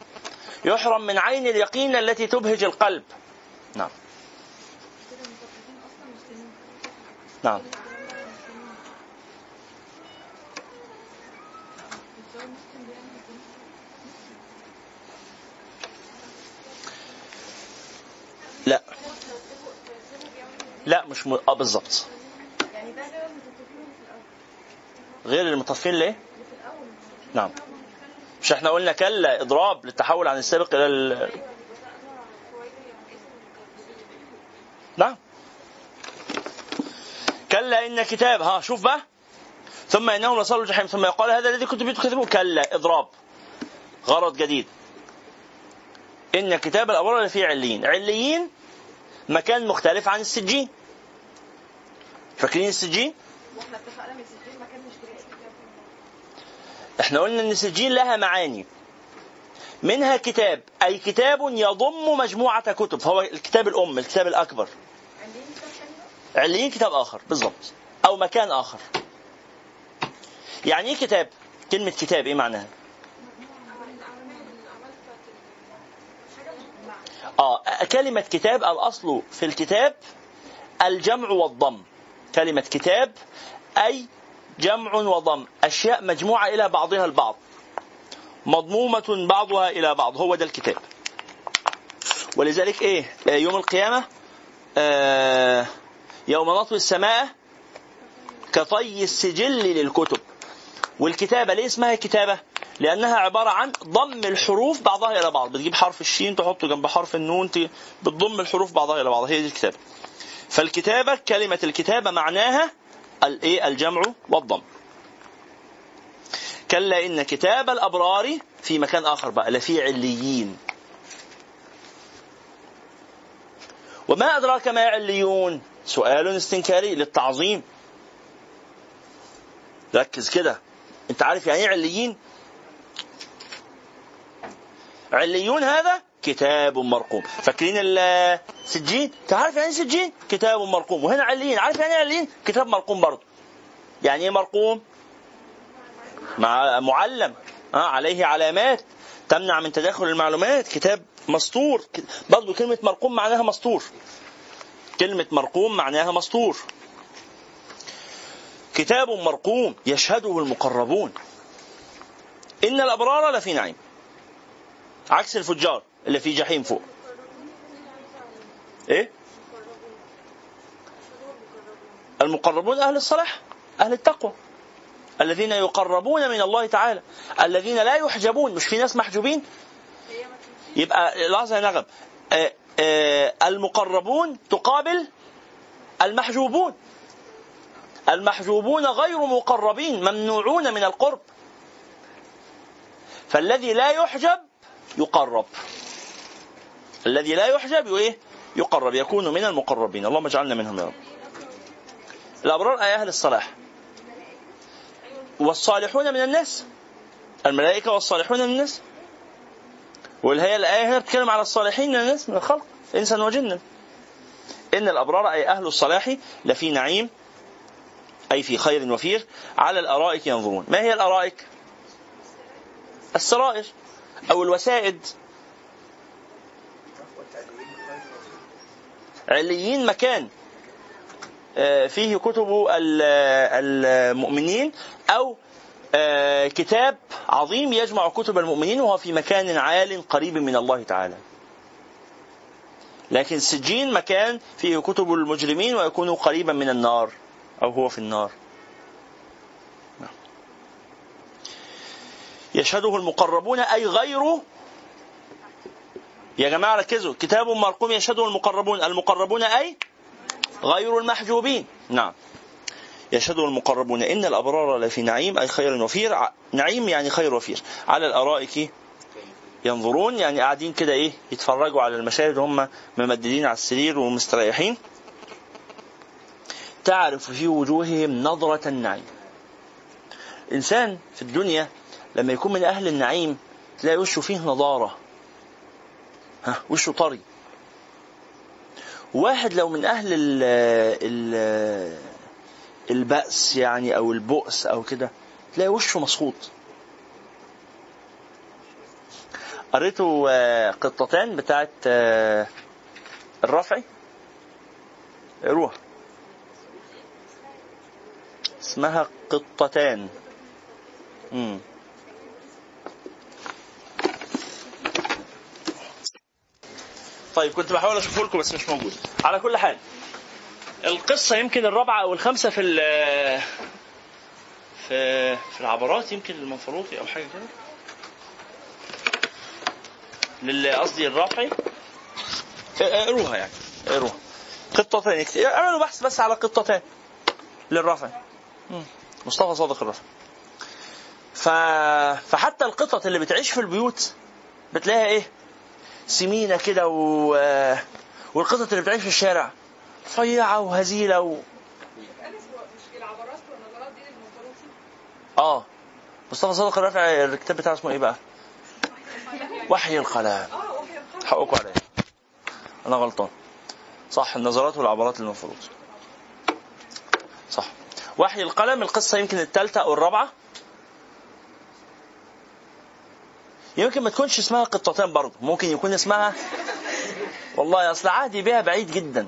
يحرم من عين اليقين التي تبهج القلب. نعم. نعم. لا مش م... آه بالظبط. يعني ده غير المطفين ليه؟ نعم. مش إحنا قلنا كلا إضراب للتحول عن السابق إلى ال... نعم. كلا إن كتاب ها شوف بقى. ثم إنهم لصالوا الجحيم. ثم يقال هذا الذي كنتم تكذبون كلا إضراب. غرض جديد. إن كتاب الأبرار لفي عليين. عليين مكان مختلف عن السجين. فاكرين السجين؟ إحنا قلنا إن السجين لها معاني. منها كتاب. أي كتاب يضم مجموعة كتب. فهو الكتاب الأم الكتاب الأكبر؟ عليين كتاب آخر. بالضبط. أو مكان آخر. يعني إيه كتاب؟ كلمة كتاب إيه معناها؟ آه كلمة كتاب الأصل في الكتاب الجمع والضم. كلمة كتاب أي جمع وضم. أشياء مجموعة إلى بعضها البعض. مضمومة بعضها إلى بعض. هو ده الكتاب. ولذلك إيه؟ آه، يوم القيامة آه يوم نطوي السماء كطي السجل للكتب. والكتابة ليه اسمها كتابة؟ لأنها عبارة عن ضم الحروف بعضها إلى بعض. بتجيب حرف الشين تحطه جنب حرف النون بتضم الحروف بعضها إلى بعض. هي دي الكتابة. فالكتابة كلمة الكتابة معناها الإيه الجمع والضم. كلا إن كتاب الأبرار في مكان آخر بقى لفي عليين. وما أدراك ما عليون؟ سؤال استنكاري للتعظيم. ركز كده. أنت عارف يعني إيه عليين؟ عليون هذا كتاب مرقوم. فاكرين السجين انت عارف يعني سجين؟ كتاب مرقوم. وهنا عليين. عارف يعني إيه عليين؟ كتاب مرقوم برضه. يعني إيه مرقوم؟ مع معلم. آه عليه علامات. تمنع من تداخل المعلومات. كتاب مسطور برضه كلمة مرقوم معناها مسطور كلمة مرقوم معناها مسطور كتاب مرقوم يشهده المقربون. إن الأبرار لفي نعيم. عكس الفجار اللي في جحيم فوق. إيه؟ المقربون أهل الصلاح أهل التقوى. الذين يقربون من الله تعالى. الذين لا يحجبون. مش في ناس محجوبين؟ يبقى لحظة يا نغم. آه، آه، المقربون تقابل المحجوبون. المحجوبون غير مقربين ممنوعون من القرب. فالذي لا يحجب يقرب. الذي لا يحجب إيه؟ يقرب يكون من المقربين. اللهم اجعلنا منهم يا رب. الأبرار أي أهل الصلاح. والصالحون من الناس. الملائكة والصالحون من الناس. والهي الآية هنا بتتكلم على الصالحين من الناس من الخلق انسا وجنا. إن الأبرار أي أهل الصلاح لفي نعيم أي في خير وفير على الأرائك ينظرون. ما هي الأرائك؟ السرائر. أو الوسائد. عليين مكان. آه، فيه كتب ال- المؤمنين أو آه، كتاب عظيم يجمع كتب المؤمنين وهو في مكان عال قريب من الله تعالى. لكن سجين مكان فيه كتب المجرمين ويكون قريبا من النار أو هو في النار. يشهده المقربون أي غيره يا جماعة ركزوا كتاب مرقوم يشهده المقربون المقربون أي؟ غير المحجوبين. نعم. يشهده المقربون إن الأبرار لفي نعيم أي خير وفير. نعيم يعني خير وفير. على الأرائك ينظرون يعني قاعدين كده إيه يتفرجوا على المشاهد وهم ممددين على السرير ومستريحين. تعرف في وجوههم نظرة النعيم. إنسان في الدنيا لما يكون من أهل النعيم تلاقي وشه فيه نضارة. ها وشه طري. واحد لو من أهل ال ال البأس يعني أو البؤس أو كده تلاقي وشه مسخوط قريتوا آه، قطتان بتاعت آه، الرفعي اقروها اسمها قطتان. مم. طيب كنت بحاول أشوفه لكم بس مش موجود. على كل حال القصة يمكن الرابعة أو الخامسة في ال- في في العبرات يمكن المنفلوطي أو حاجة كده. لل- قصدي الرافعي. اقروها يعني. اقروها. قطتين اكت- اعملوا بحث بس على قطتين للرافعي. مصطفى صادق الرافعي. ف... فحتى القطط اللي بتعيش في البيوت بتلاقيها إيه؟ سمينة كده و... والقطط اللي بتعيش في الشارع. رفيعه وهزيلة و... آه مصطفى صادق الرافعي الكتاب بتاعه اسمه إيه بقى؟ وحي القلم. حقكم عليا أنا غلطان. صح النظرات والعبارات المفروض. صح. وحي القلم القصة يمكن الثالثة أو الرابعة. يمكن ما تكونش اسمها قطتان برضه ممكن يكون اسمها والله أصل عهدي بها بعيد جدا.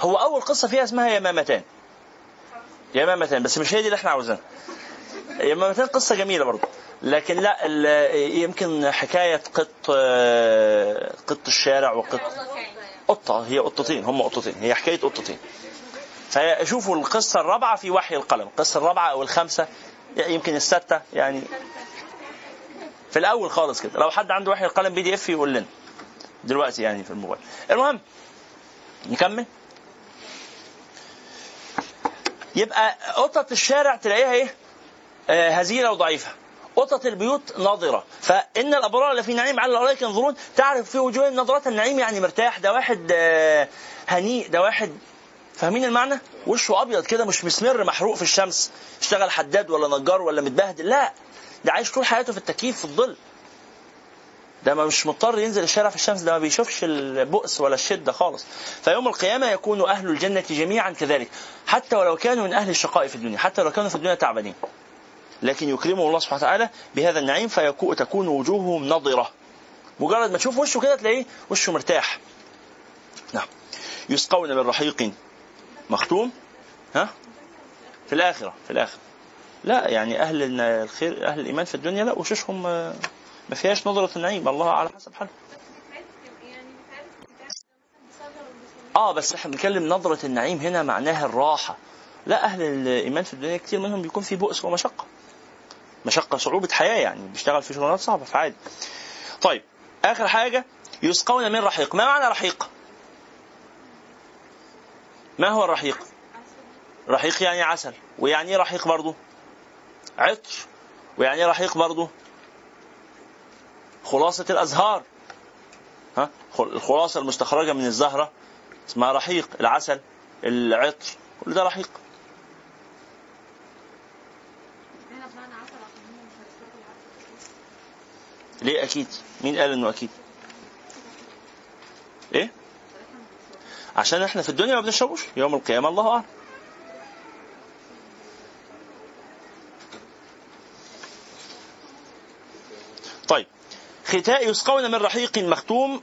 هو أول قصة فيها اسمها يمامتان. يمامتان بس مش هي دي اللي إحنا عاوزينها. يمامتان قصة جميلة برضه. لكن لا يمكن حكاية قط قط الشارع وقط قطة هي قطتين هم قطتين هي حكاية قطتين. فشوفوا القصة الرابعة في وحي القلم القصة الرابعة أو الخامسة يمكن الستة يعني في الأول خالص كده. لو حد عنده وحي القلم بي دي إف يقول لنا. دلوقتي يعني في الموبايل. المهم نكمل. يبقى قطة الشارع تلاقيها إيه؟ آه، هزيلة وضعيفة. قطط البيوت ناظرة فإن الأبرار لفي نعيم على الأرائك ينظرون تعرف في وجوههم نظرات النعيم يعني مرتاح. ده واحد آه، هنيء ده واحد فاهمين المعنى؟ وشه أبيض كده مش مسمر محروق في الشمس. اشتغل حداد ولا نجار ولا متبهدل. لا. ده عايش طول حياته في التكييف في الظل. ده ما مش مضطر ينزل الشارع في الشمس ده ما بيشوفش البؤس ولا الشدة خالص. فيوم القيامة يكون أهل الجنة جميعا كذلك حتى ولو كانوا من أهل الشقاء في الدنيا حتى لو كانوا في الدنيا تعبانين. لكن يكرمه الله سبحانه وتعالى بهذا النعيم فتكون وجوههم نضرة. مجرد ما تشوف وشه كده تلاقيه وشه مرتاح. نعم. يسقون من رحيق مختوم. ها؟ في الآخرة في الآخرة. لا يعني أهل الن- الخير أهل الإيمان في الدنيا لا وشوشهم آه، ما فيهاش نظرة النعيم الله على حسب حاله آه بس إحنا بنتكلم نظرة النعيم هنا معناها الراحة. لا أهل الإيمان في الدنيا كتير منهم بيكون في بؤس ومشقة. مشقة صعوبة حياة يعني بيشتغل في شغلانات صعبة فعادي طيب آخر حاجة يسقون من رحيق. ما معنى رحيق؟ ما هو الرحيق؟ رحيق يعني عسل ويعني إيه رحيق برضه؟ عطر ويعني إيه رحيق برضه خلاصة الأزهار. ها؟ خل- الخلاصة المستخرجة من الزهرة اسمها رحيق العسل العطر كل ده رحيق ليه؟ أكيد. مين قال إنه أكيد؟ إيه؟ عشان إحنا في الدنيا ما بنشربوش يوم القيامة الله أعلم طيب ختاء يسقون من رحيق مختوم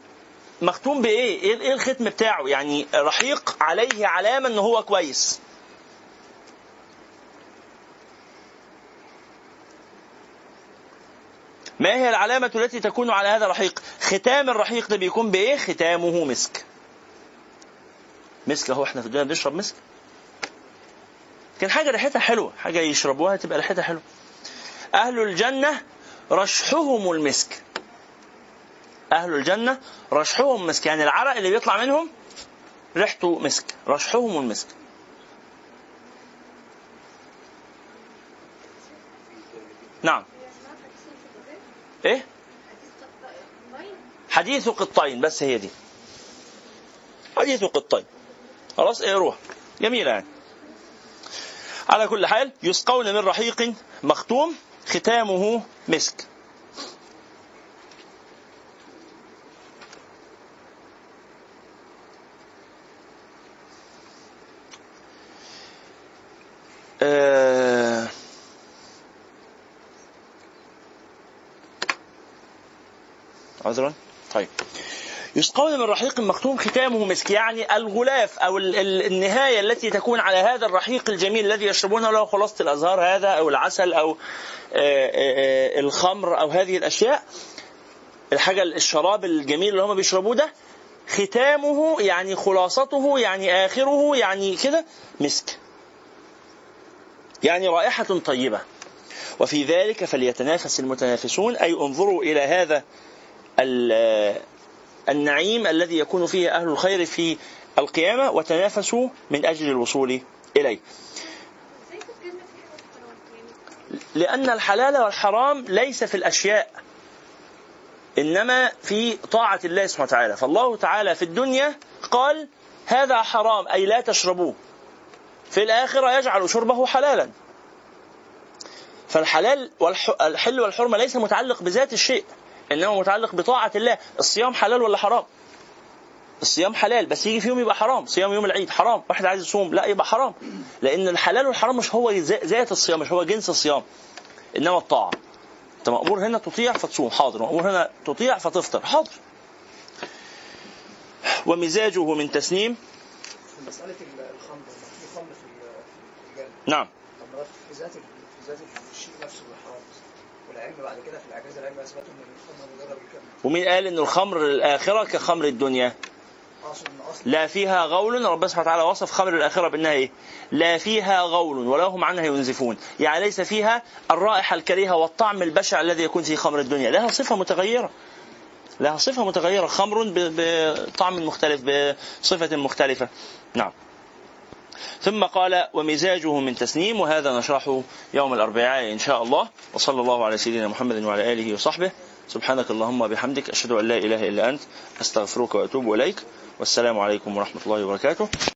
مختوم بإيه؟ إيه إيه الختم بتاعه؟ يعني رحيق عليه علامة إن هو كويس. ما هي العلامة التي تكون على هذا الرحيق؟ ختام الرحيق ده بيكون بإيه؟ ختامه مسك. مسك أهو إحنا في الدنيا بنشرب مسك. كان حاجة ريحتها حلوة، حاجة يشربوها تبقى ريحتها حلوة. أهل الجنة رشحهم المسك. أهل الجنة رشحهم مسك. يعني العرق اللي بيطلع منهم ريحته مسك. رشحهم المسك. نعم. إيه؟ حديث قطين. بس هي دي. حديث قطين. خلاص اقروها جميلة يعني. على كل حال يسقون من رحيق مختوم ختامه مسك آه، عذرا طيب. يسقون من رحيق مختوم ختامه مسك يعني الغلاف أو ال- ال- النهاية التي تكون على هذا الرحيق الجميل الذي يشربونه له خلاصة الأزهار هذا أو العسل أو آه، آه، آه، الخمر أو هذه الأشياء. الحاجة الشراب الجميل اللي هم بيشربوه ده ختامه يعني خلاصته يعني آخره يعني كده مسك. يعني رائحة طيبة. وفي ذلك فليتنافس المتنافسون أي انظروا إلى هذا النعيم الذي يكون فيه أهل الخير في القيامة وتنافسوا من أجل الوصول إليه. لأن الحلال والحرام ليس في الأشياء إنما في طاعة الله سبحانه وتعالى. فالله تعالى في الدنيا قال هذا حرام أي لا تشربوه. في الآخرة يجعل شربه حلالا. فالحلال والحل والحرمة ليس متعلق بذات الشيء. إنما متعلق بطاعة الله. الصيام حلال ولا حرام؟ الصيام حلال بس يجي في يوم يبقى حرام. صيام يوم العيد حرام. واحد عايز يصوم لا يبقى حرام. لأن الحلال والحرام مش هو ذات الصيام مش هو جنس الصيام. إنما الطاعة. أنت مأمور هنا تطيع فتصوم. حاضر. مأمور هنا تطيع فتفطر. حاضر. ومزاجه من تسنيم. ال- الخمر في خمر في ال- في الجنة. نعم. طب في ذات في ذات الشيء نفسه. الحرام والعلم بعد كده في الإعجاز العلمي أثبتوا إن الخمر مجرد الكلام. ومين قال إن الخمر الآخرة كخمر الدنيا. إن لا فيها غول ربنا سبحانه وتعالى وصف خمر الآخرة بأنها إيه؟ لا فيها غول ولا هم عنها ينزفون. يعني ليس فيها الرائحة الكريهة والطعم البشع الذي يكون في خمر الدنيا. لها صفة متغيرة. لها صفة متغيرة. خمر بطعم مختلف بصفة مختلفة. نعم. ثم قال ومزاجه من تسنيم وهذا نشرحه يوم الأربعاء إن شاء الله. وصلى الله على سيدنا محمد وعلى آله وصحبه. سبحانك اللهم وبحمدك أشهد أن لا إله إلا أنت أستغفرك وأتوب إليك. والسلام عليكم ورحمة الله وبركاته.